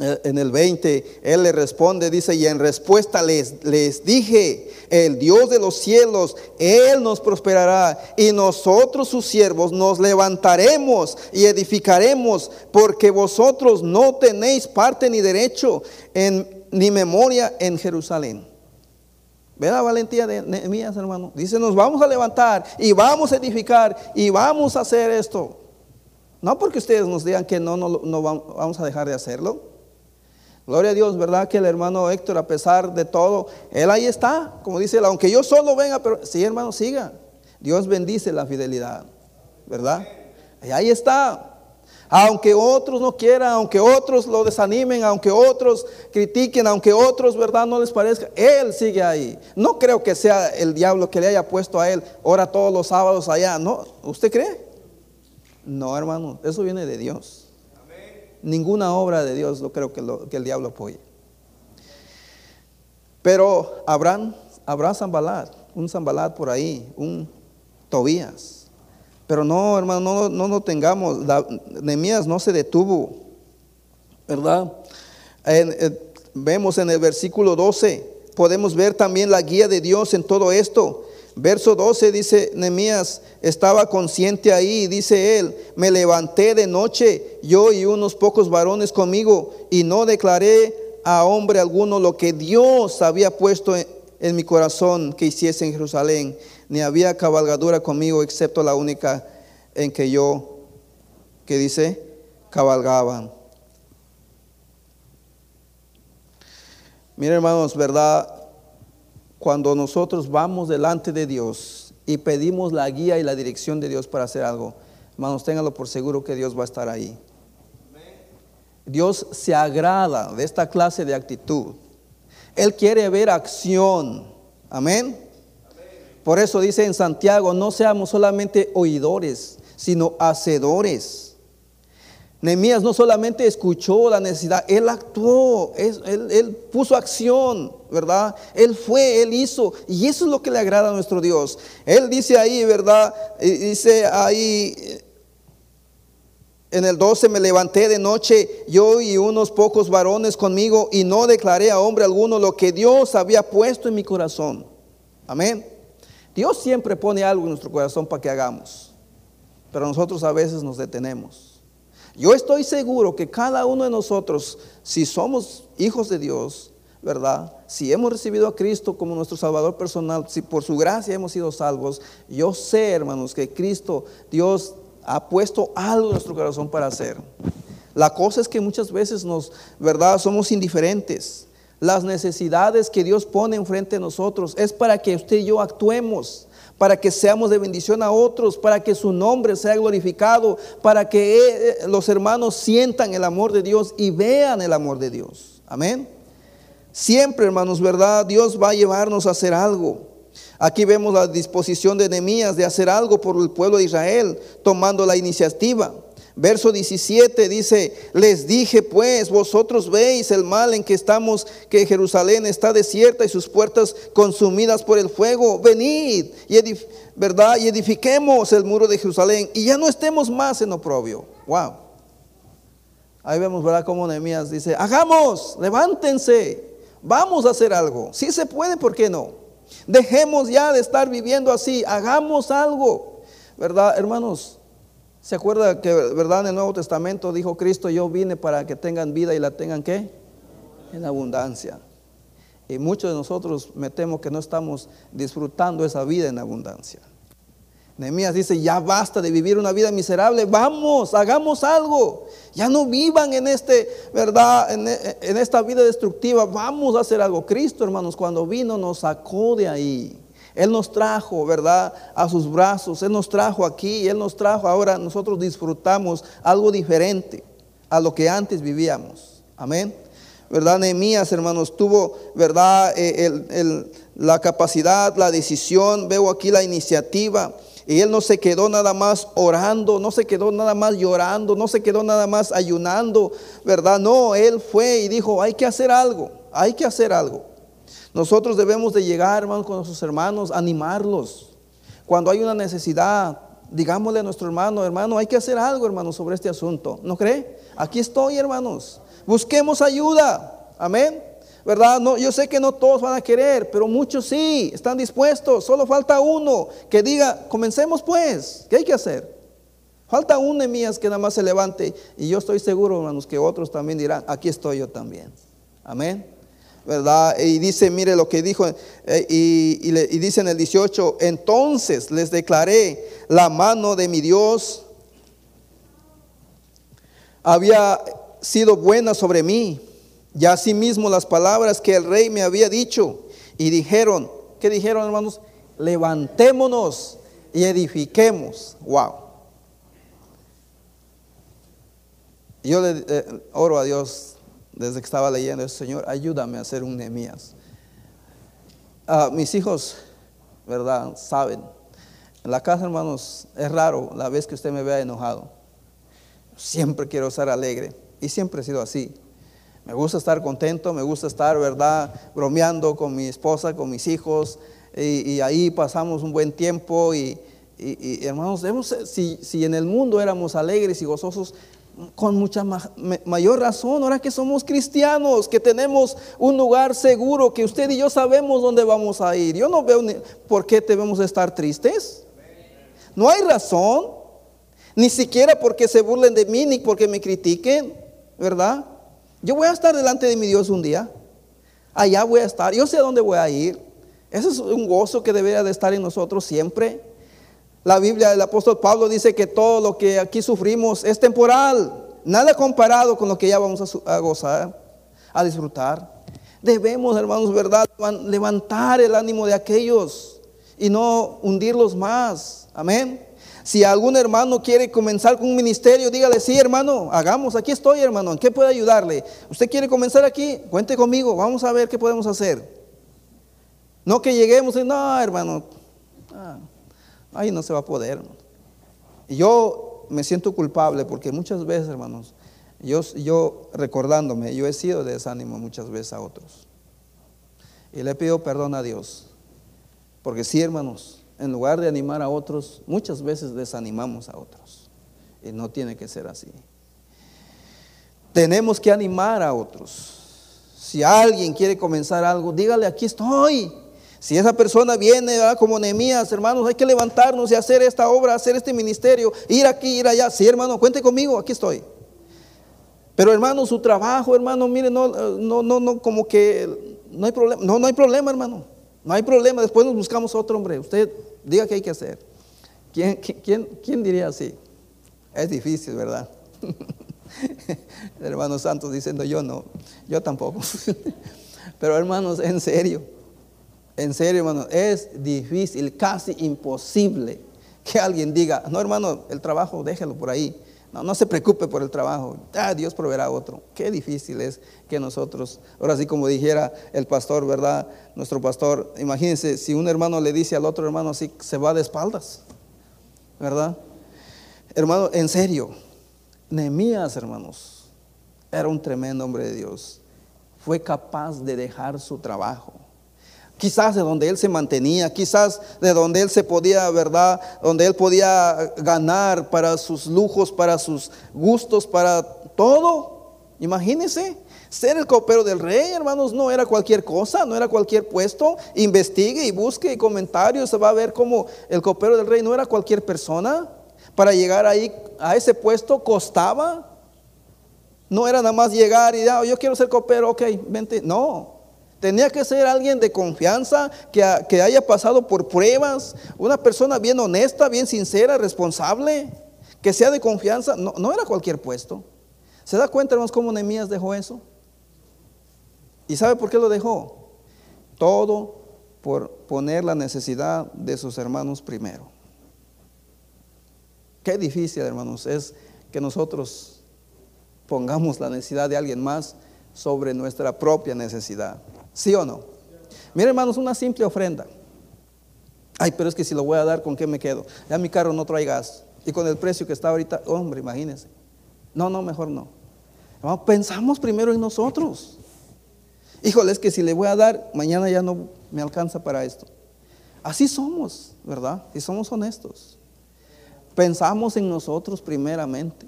Eh, en el 20, él le responde, dice, y en respuesta les, les dije, el Dios de los cielos, Él nos prosperará y nosotros sus siervos nos levantaremos y edificaremos, porque vosotros no tenéis parte ni derecho en, ni memoria en Jerusalén. Ve la valentía de Nehemías, hermano. Dice, nos vamos a levantar y vamos a edificar y vamos a hacer esto. No porque ustedes nos digan que no, no, no vamos a dejar de hacerlo. Gloria a Dios, ¿verdad? Que el hermano Héctor, a pesar de todo, él ahí está, como dice él, aunque yo solo venga, pero sí, hermano, siga. Dios bendice la fidelidad, ¿verdad? Y ahí está. Aunque otros no quieran, aunque otros lo desanimen, aunque otros critiquen, aunque otros, ¿verdad? No les parezca, Él sigue ahí. No creo que sea el diablo que le haya puesto a Él, ora todos los sábados allá. No, ¿usted cree? No, hermano, eso viene de Dios ninguna obra de Dios lo creo que, que el diablo apoye. Pero habrán, habrá Zambalat, un Zambalat por ahí, un Tobías. Pero no, hermano, no, no, no tengamos, Nemías no se detuvo, ¿verdad? vemos en el versículo 12, podemos ver también la guía de Dios en todo esto. Verso 12 dice Nemías, estaba consciente ahí, dice él, me levanté de noche, yo y unos pocos varones conmigo, y no declaré a hombre alguno lo que Dios había puesto en, mi corazón que hiciese en Jerusalén, ni había cabalgadura conmigo, excepto la única en que yo, que dice, cabalgaba. Miren hermanos, ¿verdad? Cuando nosotros vamos delante de Dios y pedimos la guía y la dirección de Dios para hacer algo, hermanos, ténganlo por seguro que Dios va a estar ahí. Dios se agrada de esta clase de actitud. Él quiere ver acción. Amén. Por eso dice en Santiago, no seamos solamente oidores, sino hacedores. Nehemías no solamente escuchó la necesidad, él actuó, él, puso acción, ¿verdad? Él fue, él hizo, y eso es lo que le agrada a nuestro Dios. Él dice ahí, ¿verdad? Dice ahí en el 12, me levanté de noche, yo y unos pocos varones conmigo, y no declaré a hombre alguno lo que Dios había puesto en mi corazón. Amén. Dios siempre pone algo en nuestro corazón para que hagamos, pero nosotros a veces nos detenemos. Yo estoy seguro que cada uno de nosotros, si somos hijos de Dios, ¿verdad? Si hemos recibido a Cristo como nuestro Salvador personal, si por su gracia hemos sido salvos, yo sé, hermanos, que Cristo, Dios ha puesto algo en nuestro corazón para hacer. La cosa es que muchas veces nos, ¿verdad? Somos indiferentes. Las necesidades que Dios pone enfrente de nosotros es para que usted y yo actuemos para que seamos de bendición a otros, para que su nombre sea glorificado, para que eh, los hermanos sientan el amor de Dios y vean el amor de Dios. Amén. Siempre, hermanos, ¿verdad? Dios va a llevarnos a hacer algo. Aquí vemos la disposición de Nehemías de hacer algo por el pueblo de Israel, tomando la iniciativa. Verso 17 dice, les dije pues, vosotros veis el mal en que estamos, que Jerusalén está desierta y sus puertas consumidas por el fuego. Venid y, ¿verdad? y edifiquemos el muro de Jerusalén y ya no estemos más en oprobio. Wow. Ahí vemos, ¿verdad? Como Nehemías dice, hagamos, levántense, vamos a hacer algo. Si se puede, ¿por qué no? Dejemos ya de estar viviendo así, hagamos algo. ¿Verdad, hermanos? ¿Se acuerda que, verdad, en el Nuevo Testamento dijo Cristo, yo vine para que tengan vida y la tengan qué? En abundancia. Y muchos de nosotros me temo que no estamos disfrutando esa vida en abundancia. Nehemías dice, ya basta de vivir una vida miserable, vamos, hagamos algo. Ya no vivan en este, ¿verdad? En, en, esta vida destructiva, vamos a hacer algo. Cristo, hermanos, cuando vino nos sacó de ahí. Él nos trajo, ¿verdad? A sus brazos. Él nos trajo aquí. Él nos trajo. Ahora nosotros disfrutamos algo diferente a lo que antes vivíamos. Amén. ¿Verdad? Nehemías, hermanos, tuvo, ¿verdad? Eh, la capacidad, la decisión. Veo aquí la iniciativa. Y él no se quedó nada más orando, no se quedó nada más llorando, no se quedó nada más ayunando, ¿verdad? No, él fue y dijo, hay que hacer algo, hay que hacer algo. Nosotros debemos de llegar, hermanos, con nuestros hermanos, animarlos. Cuando hay una necesidad, digámosle a nuestro hermano, hermano, hay que hacer algo, hermano, sobre este asunto. ¿No cree? Aquí estoy, hermanos. Busquemos ayuda. Amén. ¿Verdad? No, yo sé que no todos van a querer, pero muchos sí, están dispuestos. Solo falta uno que diga, comencemos pues, ¿qué hay que hacer? Falta un Nemías que nada más se levante y yo estoy seguro, hermanos, que otros también dirán, aquí estoy yo también. Amén. ¿Verdad? Y dice, mire lo que dijo, eh, y, y, dice en el 18, entonces les declaré la mano de mi Dios había sido buena sobre mí, y asimismo las palabras que el rey me había dicho, y dijeron, ¿qué dijeron hermanos? Levantémonos y edifiquemos. Wow. Yo le eh, oro a Dios desde que estaba leyendo eso, Señor, ayúdame a hacer un Nehemías. Ah, mis hijos, ¿verdad? Saben. En la casa, hermanos, es raro la vez que usted me vea enojado. Siempre quiero estar alegre y siempre he sido así. Me gusta estar contento, me gusta estar, ¿verdad? Bromeando con mi esposa, con mis hijos y, ahí pasamos un buen tiempo y, hermanos, si, si en el mundo éramos alegres y gozosos, con mucha mayor razón, ahora que somos cristianos, que tenemos un lugar seguro, que usted y yo sabemos dónde vamos a ir. Yo no veo por qué debemos estar tristes. No hay razón, ni siquiera porque se burlen de mí, ni porque me critiquen, ¿verdad? Yo voy a estar delante de mi Dios un día. Allá voy a estar, yo sé dónde voy a ir. Ese es un gozo que debería de estar en nosotros siempre. La Biblia del apóstol Pablo dice que todo lo que aquí sufrimos es temporal, nada comparado con lo que ya vamos a, gozar, a disfrutar. Debemos, hermanos, ¿verdad? Levantar el ánimo de aquellos y no hundirlos más. Amén. Si algún hermano quiere comenzar con un ministerio, dígale, sí, hermano, hagamos, aquí estoy, hermano, ¿en qué puedo ayudarle? ¿Usted quiere comenzar aquí? Cuente conmigo, vamos a ver qué podemos hacer. No que lleguemos y, no, hermano, ah, ahí no se va a poder. Y yo me siento culpable porque muchas veces, hermanos, yo, yo recordándome, yo he sido de desánimo muchas veces a otros. Y le pido perdón a Dios. Porque sí, hermanos, en lugar de animar a otros, muchas veces desanimamos a otros. Y no tiene que ser así. Tenemos que animar a otros. Si alguien quiere comenzar algo, dígale, aquí estoy. Si esa persona viene como Nehemías, hermanos, hay que levantarnos y hacer esta obra, hacer este ministerio, ir aquí, ir allá. Sí, hermano, cuente conmigo, aquí estoy. Pero hermano, su trabajo, hermano, mire, no, no, no, no, como que no hay problema, no, no hay problema, hermano. No hay problema, después nos buscamos otro hombre. Usted diga qué hay que hacer. ¿Quién, quién, quién diría así? Es difícil, ¿verdad? <laughs> Hermanos santos diciendo yo no, yo tampoco. <laughs> Pero hermanos, en serio, en serio, hermano, es difícil, casi imposible que alguien diga, no, hermano, el trabajo déjelo por ahí. No, no se preocupe por el trabajo. Ah, Dios proveerá otro. Qué difícil es que nosotros, ahora sí como dijera el pastor, ¿verdad? Nuestro pastor, imagínense, si un hermano le dice al otro hermano así, se va de espaldas, ¿verdad? Hermano, en serio, Nehemías, hermanos, era un tremendo hombre de Dios. Fue capaz de dejar su trabajo. Quizás de donde él se mantenía, quizás de donde él se podía, ¿verdad? Donde él podía ganar para sus lujos, para sus gustos, para todo. Imagínense, ser el copero del rey, hermanos, no era cualquier cosa, no era cualquier puesto. Investigue y busque comentarios, se va a ver cómo el copero del rey no era cualquier persona. Para llegar ahí a ese puesto costaba. No era nada más llegar y ah, yo quiero ser copero, ok, vente. No, tenía que ser alguien de confianza, que, que haya pasado por pruebas, una persona bien honesta, bien sincera, responsable, que sea de confianza. No, no era cualquier puesto. ¿Se da cuenta, hermanos, cómo Nehemías dejó eso? ¿Y sabe por qué lo dejó? Todo por poner la necesidad de sus hermanos primero. Qué difícil, hermanos, es que nosotros pongamos la necesidad de alguien más sobre nuestra propia necesidad. ¿Sí o no? Mira, hermanos, una simple ofrenda. Ay, pero es que si lo voy a dar, ¿con qué me quedo? Ya mi carro no trae gas. Y con el precio que está ahorita, hombre, imagínense. No, no, mejor no. pensamos primero en nosotros. Híjole, es que si le voy a dar, mañana ya no me alcanza para esto. Así somos, ¿verdad? Y somos honestos. Pensamos en nosotros primeramente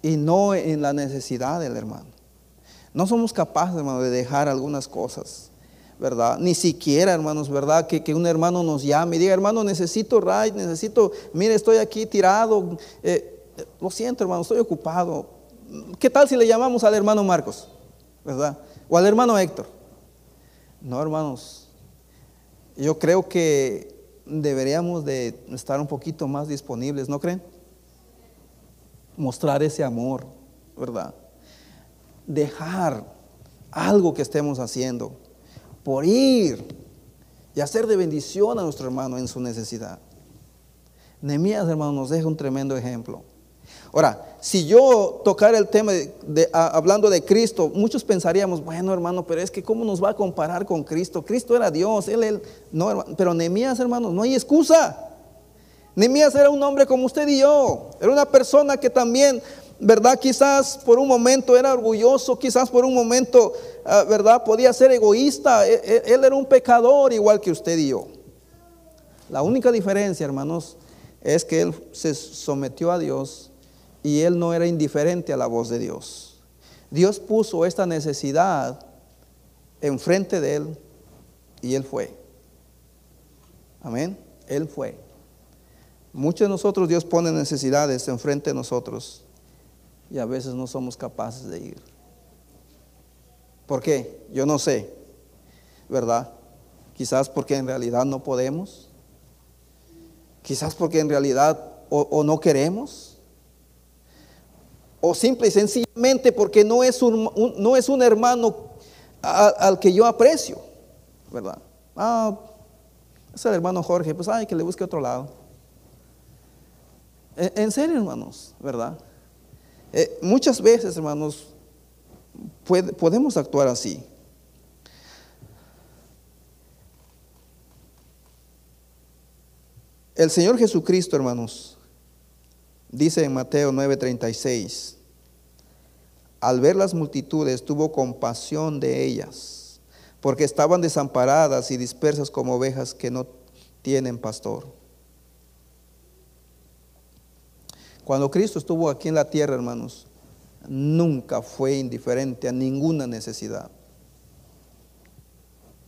y no en la necesidad del hermano. No somos capaces, hermano, de dejar algunas cosas, ¿verdad? Ni siquiera, hermanos, ¿verdad? Que, un hermano nos llame y diga, hermano, necesito ray, necesito, mire, estoy aquí tirado. Eh, lo siento, hermano, estoy ocupado. ¿Qué tal si le llamamos al hermano Marcos? ¿Verdad? O al hermano Héctor. No, hermanos. Yo creo que deberíamos de estar un poquito más disponibles, ¿no creen? Mostrar ese amor, ¿verdad? Dejar algo que estemos haciendo por ir y hacer de bendición a nuestro hermano en su necesidad. Nemías, hermano, nos deja un tremendo ejemplo. Ahora, si yo tocara el tema de, hablando de Cristo, muchos pensaríamos, bueno hermano, pero es que ¿cómo nos va a comparar con Cristo? Cristo era Dios, Él, él no, pero Nehemías, hermanos, no hay excusa. Nehemías era un hombre como usted y yo, era una persona que también, ¿verdad? Quizás por un momento era orgulloso, quizás por un momento, ah, ¿verdad? Podía ser egoísta, e, e, él era un pecador igual que usted y yo. La única diferencia, hermanos, es que él se sometió a Dios y él no era indiferente a la voz de Dios. Dios puso esta necesidad enfrente de él y él fue. Amén. Él fue. Muchos de nosotros Dios pone necesidades enfrente de nosotros y a veces no somos capaces de ir. ¿Por qué? Yo no sé, ¿verdad? Quizás porque en realidad no podemos. Quizás porque en realidad o, no queremos o simple y sencillamente porque no es un, no es un hermano al que yo aprecio, ¿verdad? Ah, es el hermano Jorge, pues ay, que le busque otro lado. En, serio, hermanos, ¿verdad? Eh, muchas veces, hermanos, podemos actuar así. El Señor Jesucristo, hermanos, Dice en Mateo 9:36, al ver las multitudes tuvo compasión de ellas, porque estaban desamparadas y dispersas como ovejas que no tienen pastor. Cuando Cristo estuvo aquí en la tierra, hermanos, nunca fue indiferente a ninguna necesidad.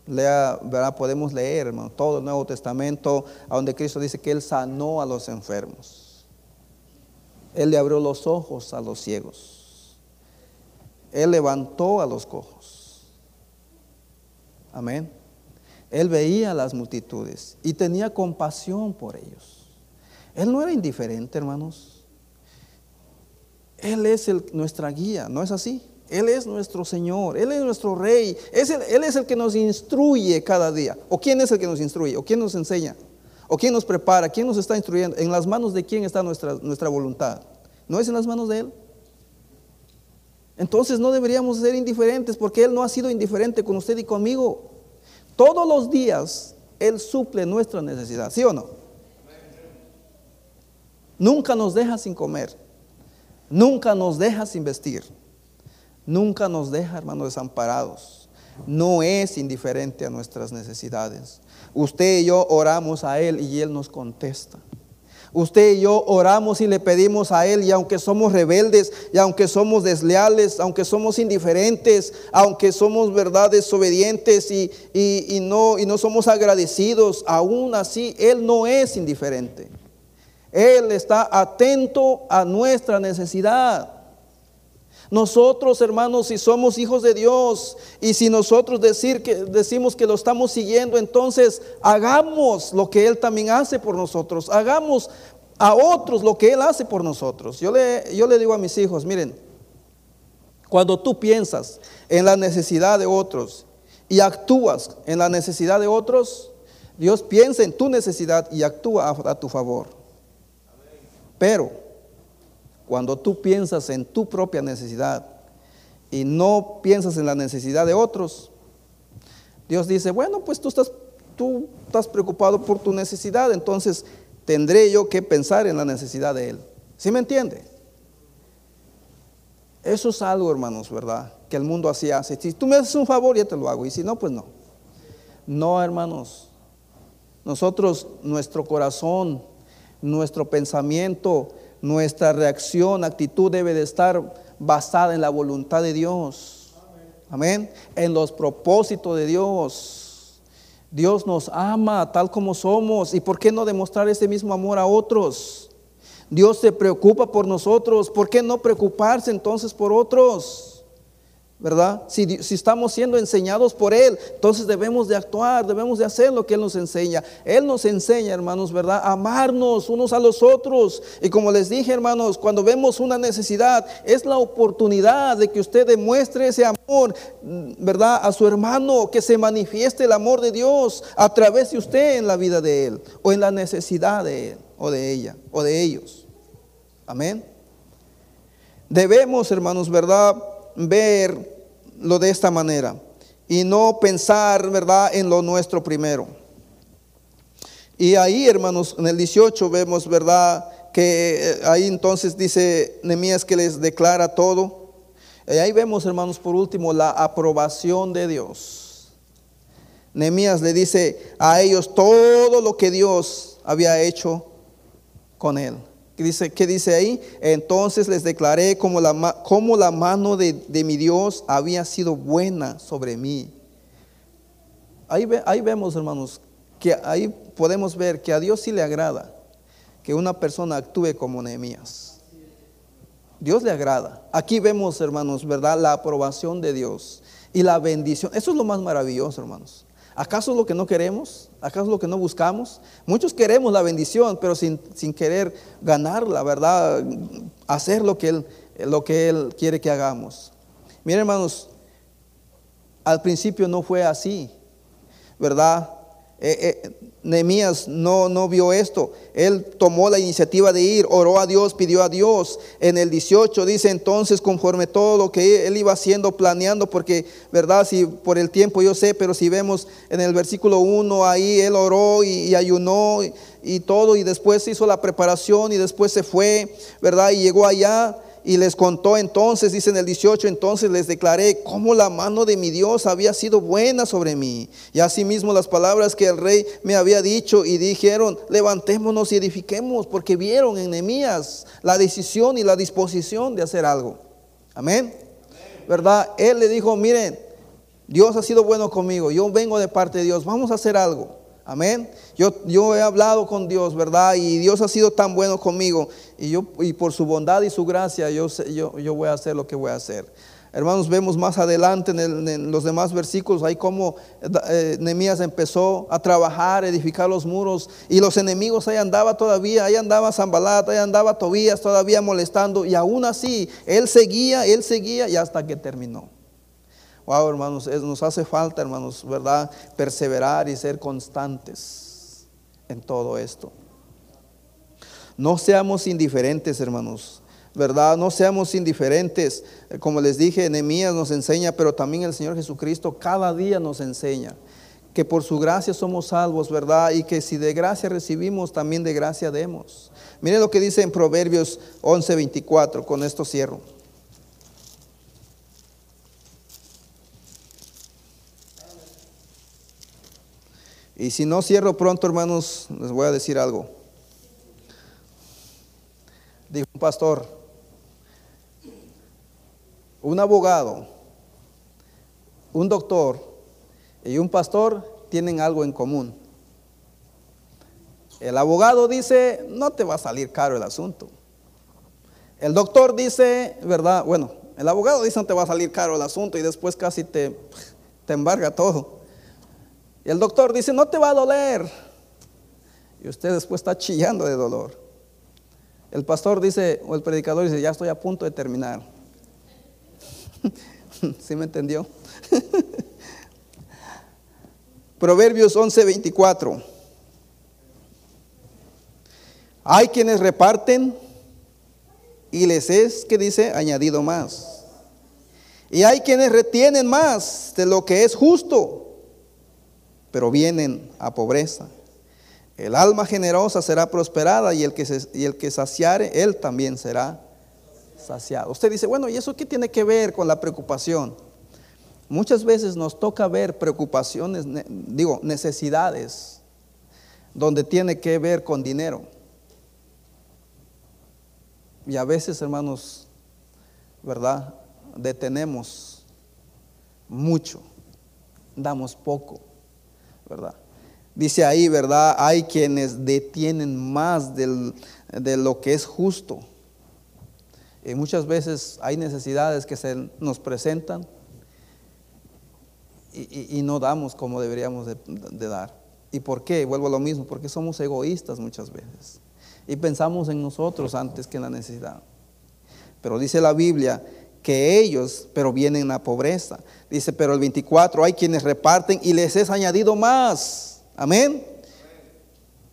Lea, ¿verdad? Podemos leer, hermano, todo el Nuevo Testamento, a donde Cristo dice que Él sanó a los enfermos. Él le abrió los ojos a los ciegos. Él levantó a los cojos. Amén. Él veía a las multitudes y tenía compasión por ellos. Él no era indiferente, hermanos. Él es nuestra guía, ¿no es así? Él es nuestro Señor, Él es nuestro Rey, Él es el que nos instruye cada día. ¿O quién es el que nos instruye? ¿O quién nos enseña? ¿O quién nos prepara? ¿Quién nos está instruyendo? ¿En las manos de quién está nuestra, nuestra voluntad? ¿No es en las manos de Él? Entonces no deberíamos ser indiferentes porque Él no ha sido indiferente con usted y conmigo. Todos los días Él suple nuestra necesidad, ¿sí o no? Nunca nos deja sin comer. Nunca nos deja sin vestir. Nunca nos deja, hermanos, desamparados. No es indiferente a nuestras necesidades. Usted y yo oramos a Él y Él nos contesta. Usted y yo oramos y le pedimos a Él y aunque somos rebeldes y aunque somos desleales, aunque somos indiferentes, aunque somos verdad desobedientes y, y, no, y no somos agradecidos, aún así Él no es indiferente. Él está atento a nuestra necesidad. Nosotros, hermanos, si somos hijos de Dios y si nosotros decir que, decimos que lo estamos siguiendo, entonces hagamos lo que Él también hace por nosotros. Hagamos a otros lo que Él hace por nosotros. Yo le, yo le digo a mis hijos, miren, cuando tú piensas en la necesidad de otros y actúas en la necesidad de otros, Dios piensa en tu necesidad y actúa a tu favor. Pero cuando tú piensas en tu propia necesidad y no piensas en la necesidad de otros, Dios dice, bueno, pues tú estás, preocupado por tu necesidad, entonces tendré yo que pensar en la necesidad de Él. ¿Sí me entiende? Eso es algo, hermanos, ¿verdad? Que el mundo así hace. Si tú me haces un favor, ya te lo hago. Y si no, pues no. No, hermanos. Nosotros, nuestro corazón, nuestro pensamiento, nuestra reacción, actitud debe de estar basada en la voluntad de Dios. Amén. En los propósitos de Dios. Dios nos ama tal como somos. ¿Y por qué no demostrar ese mismo amor a otros? Dios se preocupa por nosotros. ¿Por qué no preocuparse entonces por otros? ¿Verdad? Si, estamos siendo enseñados por Él, entonces debemos de actuar, debemos de hacer lo que Él nos enseña. Él nos enseña, hermanos, ¿verdad? Amarnos unos a los otros. Y como les dije, hermanos, cuando vemos una necesidad, es la oportunidad de que usted demuestre ese amor, ¿verdad? A su hermano, que se manifieste el amor de Dios a través de usted en la vida de Él, o en la necesidad de Él, o de ella, o de ellos. Amén. Debemos, hermanos, ¿verdad? Ver lo de esta manera y no pensar, ¿verdad?, en lo nuestro primero. Y ahí, hermanos, en el 18 vemos, ¿verdad?, que eh, ahí entonces dice Nemías que les declara todo. Y ahí vemos, hermanos, por último, la aprobación de Dios. Nemías le dice a ellos todo lo que Dios había hecho con él. ¿Qué dice, ¿Qué dice ahí? Entonces les declaré como la, la mano de, mi Dios había sido buena sobre mí. Ahí, ahí vemos, hermanos, que ahí podemos ver que a Dios sí le agrada que una persona actúe como Nehemías. Dios le agrada. Aquí vemos, hermanos, ¿verdad? La aprobación de Dios y la bendición. Eso es lo más maravilloso, hermanos. ¿Acaso es lo que no queremos? ¿Acaso es lo que no buscamos? Muchos queremos la bendición, pero sin, sin querer ganar la verdad, hacer lo que, él, lo que Él quiere que hagamos. Miren, hermanos, al principio no fue así, ¿verdad? Eh, eh, Nehemías no, no vio esto. Él tomó la iniciativa de ir, oró a Dios, pidió a Dios. En el 18 dice entonces, conforme todo lo que él iba haciendo, planeando, porque, ¿verdad? Si por el tiempo yo sé, pero si vemos en el versículo 1, ahí él oró y, ayunó y, y todo, y después hizo la preparación y después se fue, ¿verdad? Y llegó allá y les contó entonces, dice en el 18, entonces les declaré cómo la mano de mi Dios había sido buena sobre mí. Y asimismo las palabras que el rey me había dicho y dijeron, levantémonos y edifiquemos, porque vieron en Nehemías la decisión y la disposición de hacer algo. Amén. ¿Verdad? Él le dijo, miren, Dios ha sido bueno conmigo, yo vengo de parte de Dios, vamos a hacer algo. Amén. Yo, yo he hablado con Dios, ¿verdad? Y Dios ha sido tan bueno conmigo. Y, yo, y por su bondad y su gracia yo, yo, yo voy a hacer lo que voy a hacer. Hermanos, vemos más adelante en, los demás versículos, ahí como eh, Nehemías empezó a trabajar, edificar los muros, y los enemigos ahí andaba todavía, ahí andaba Zambalat, ahí andaba Tobías todavía molestando, y aún así, él seguía, él seguía, y hasta que terminó. Wow, hermanos, nos hace falta, hermanos, ¿verdad? Perseverar y ser constantes en todo esto. No seamos indiferentes, hermanos, ¿verdad? No seamos indiferentes. Como les dije, Nehemías nos enseña, pero también el Señor Jesucristo cada día nos enseña que por su gracia somos salvos, ¿verdad? Y que si de gracia recibimos, también de gracia demos. Mire lo que dice en Proverbios 11:24, con esto cierro. Y si no cierro pronto, hermanos, les voy a decir algo. Dijo un pastor, un abogado, un doctor y un pastor tienen algo en común. El abogado dice, no te va a salir caro el asunto. El doctor dice, ¿verdad? Bueno, el abogado dice, no te va a salir caro el asunto y después casi te, te embarga todo. Y el doctor dice, no te va a doler. Y usted después está chillando de dolor. El pastor dice, o el predicador dice, ya estoy a punto de terminar. <laughs> ¿Sí me entendió? <laughs> Proverbios 11:24. Hay quienes reparten y les es, que dice, añadido más. Y hay quienes retienen más de lo que es justo pero vienen a pobreza. El alma generosa será prosperada y el que, y el que saciare, él también será saciado. Usted dice, bueno, ¿y eso qué tiene que ver con la preocupación? Muchas veces nos toca ver preocupaciones, digo, necesidades, donde tiene que ver con dinero. Y a veces, hermanos, ¿verdad? Detenemos mucho, damos poco. ¿Verdad? Dice ahí, ¿verdad? Hay quienes detienen más de lo que es justo. Y muchas veces hay necesidades que se nos presentan y, no damos como deberíamos de, de, dar. ¿Y por qué? Vuelvo a lo mismo, porque somos egoístas muchas veces. Y pensamos en nosotros antes que en la necesidad. Pero dice la Biblia que ellos, pero vienen a pobreza. Dice, pero el 24 hay quienes reparten y les es añadido más. Amén.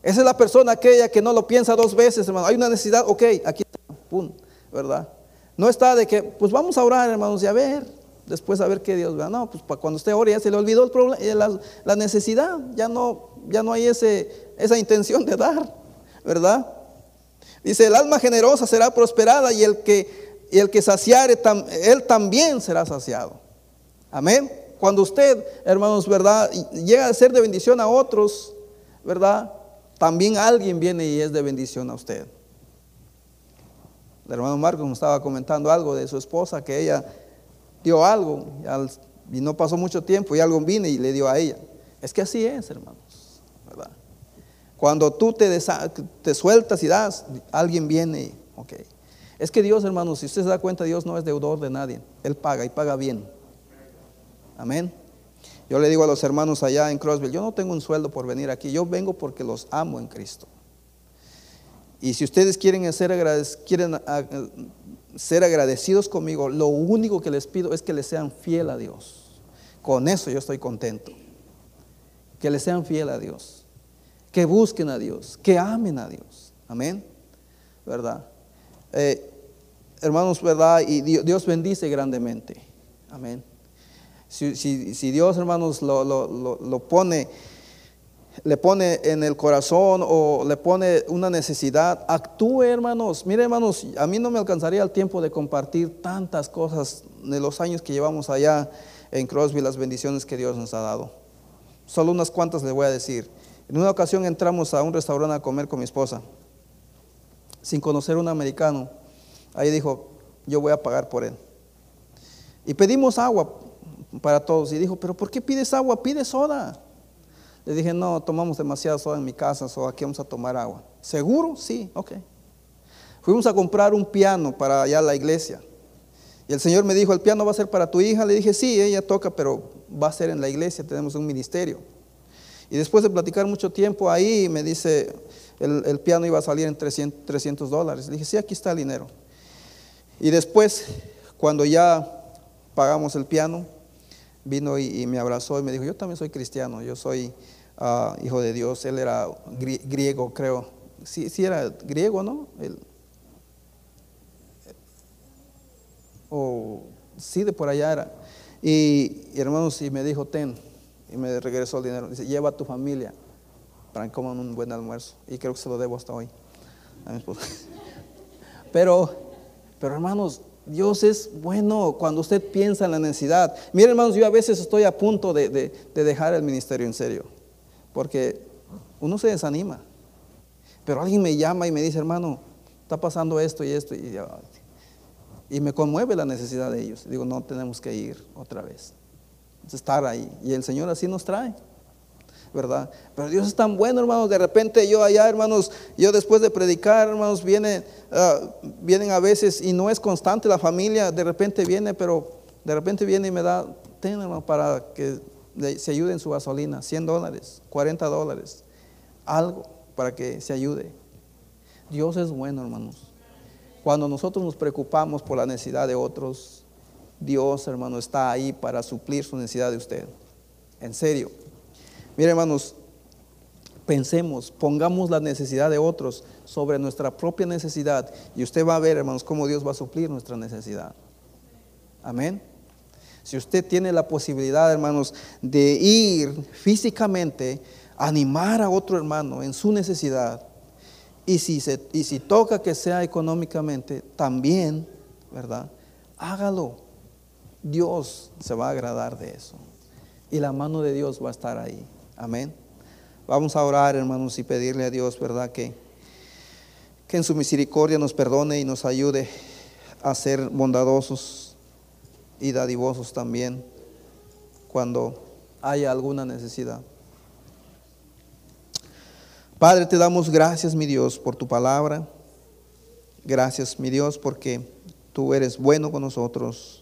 Esa es la persona aquella que no lo piensa dos veces, hermano. Hay una necesidad, ok, aquí está, pum, ¿verdad? No está de que, pues vamos a orar, hermanos, y a ver, después a ver qué Dios vea. No, pues cuando usted ore ya se le olvidó el problema, eh, la, la, necesidad, ya no, ya no hay ese, esa intención de dar, ¿verdad? Dice, el alma generosa será prosperada y el que y el que saciare, él también será saciado. Amén. Cuando usted, hermanos, ¿verdad? Llega a ser de bendición a otros, ¿verdad? También alguien viene y es de bendición a usted. El hermano Marcos nos estaba comentando algo de su esposa, que ella dio algo y no pasó mucho tiempo y algo vino y le dio a ella. Es que así es, hermanos, ¿verdad? Cuando tú te, te sueltas y das, alguien viene, ok. Es que Dios, hermanos, si usted se da cuenta, Dios no es deudor de nadie. Él paga y paga bien. Amén. Yo le digo a los hermanos allá en Crossville, yo no tengo un sueldo por venir aquí, yo vengo porque los amo en Cristo. Y si ustedes quieren ser, quieren ah, ser agradecidos conmigo, lo único que les pido es que les sean fiel a Dios. Con eso yo estoy contento. Que les sean fiel a Dios. Que busquen a Dios. Que amen a Dios. Amén. ¿Verdad? Eh, hermanos, ¿verdad? Y Dios bendice grandemente. Amén. Si, Dios, hermanos, lo, pone, le pone en el corazón o le pone una necesidad, actúe, hermanos. Mire, hermanos, a mí no me alcanzaría el tiempo de compartir tantas cosas de los años que llevamos allá en Crosby, las bendiciones que Dios nos ha dado. Solo unas cuantas le voy a decir. En una ocasión entramos a un restaurante a comer con mi esposa, sin conocer un americano. Ahí dijo, yo voy a pagar por él. Y pedimos agua para todos. Y dijo, pero ¿por qué pides agua? Pide soda. Le dije, no, tomamos demasiada soda en mi casa, so aquí vamos a tomar agua. ¿Seguro? Sí, ok. Fuimos a comprar un piano para allá la iglesia. Y el Señor me dijo, ¿el piano va a ser para tu hija? Le dije, sí, ella toca, pero va a ser en la iglesia, tenemos un ministerio. Y después de platicar mucho tiempo ahí, me dice, el, piano iba a salir en 300, 300 dólares. Le dije, sí, aquí está el dinero. Y después, cuando ya pagamos el piano, vino y, me abrazó y me dijo, yo también soy cristiano, yo soy ah, hijo de Dios. Él era griego, creo. Sí, sí era griego, ¿no? o sí, de por allá era. Y, hermanos, y me dijo, ten. y me regresó el dinero. Dice, lleva a tu familia para que coman un buen almuerzo. Y creo que se lo debo hasta hoy a mi esposa. <laughs> Pero, pero hermanos, Dios es bueno cuando usted piensa en la necesidad. Miren hermanos, yo a veces estoy a punto de, de dejar el ministerio en serio, porque uno se desanima. Pero alguien me llama y me dice, hermano, está pasando esto y esto. Y, y me conmueve la necesidad de ellos. Digo, no tenemos que ir otra vez. Estar ahí. Y el Señor así nos trae. ¿Verdad? Pero Dios es tan bueno, hermanos. De repente yo allá, hermanos, yo después de predicar, hermanos, viene, ah, vienen a veces y no es constante la familia. De repente viene, pero de repente viene y me da, ten, hermano, para que se ayude en su gasolina, 100 dólares, 40 dólares, algo para que se ayude. Dios es bueno, hermanos. Cuando nosotros nos preocupamos por la necesidad de otros, Dios, hermano, está ahí para suplir su necesidad de usted. En serio. Mire, hermanos, pensemos, pongamos la necesidad de otros sobre nuestra propia necesidad y usted va a ver, hermanos, cómo Dios va a suplir nuestra necesidad. Amén. Si usted tiene la posibilidad, hermanos, de ir físicamente, animar a otro hermano en su necesidad, y si, se, y si toca que sea económicamente, también, ¿verdad? Hágalo. Dios se va a agradar de eso. Y la mano de Dios va a estar ahí. Amén. Vamos a orar, hermanos, y pedirle a Dios, ¿verdad? Que, que en su misericordia nos perdone y nos ayude a ser bondadosos y dadivosos también cuando haya alguna necesidad. Padre, te damos gracias, mi Dios, por tu palabra. Gracias, mi Dios, porque tú eres bueno con nosotros.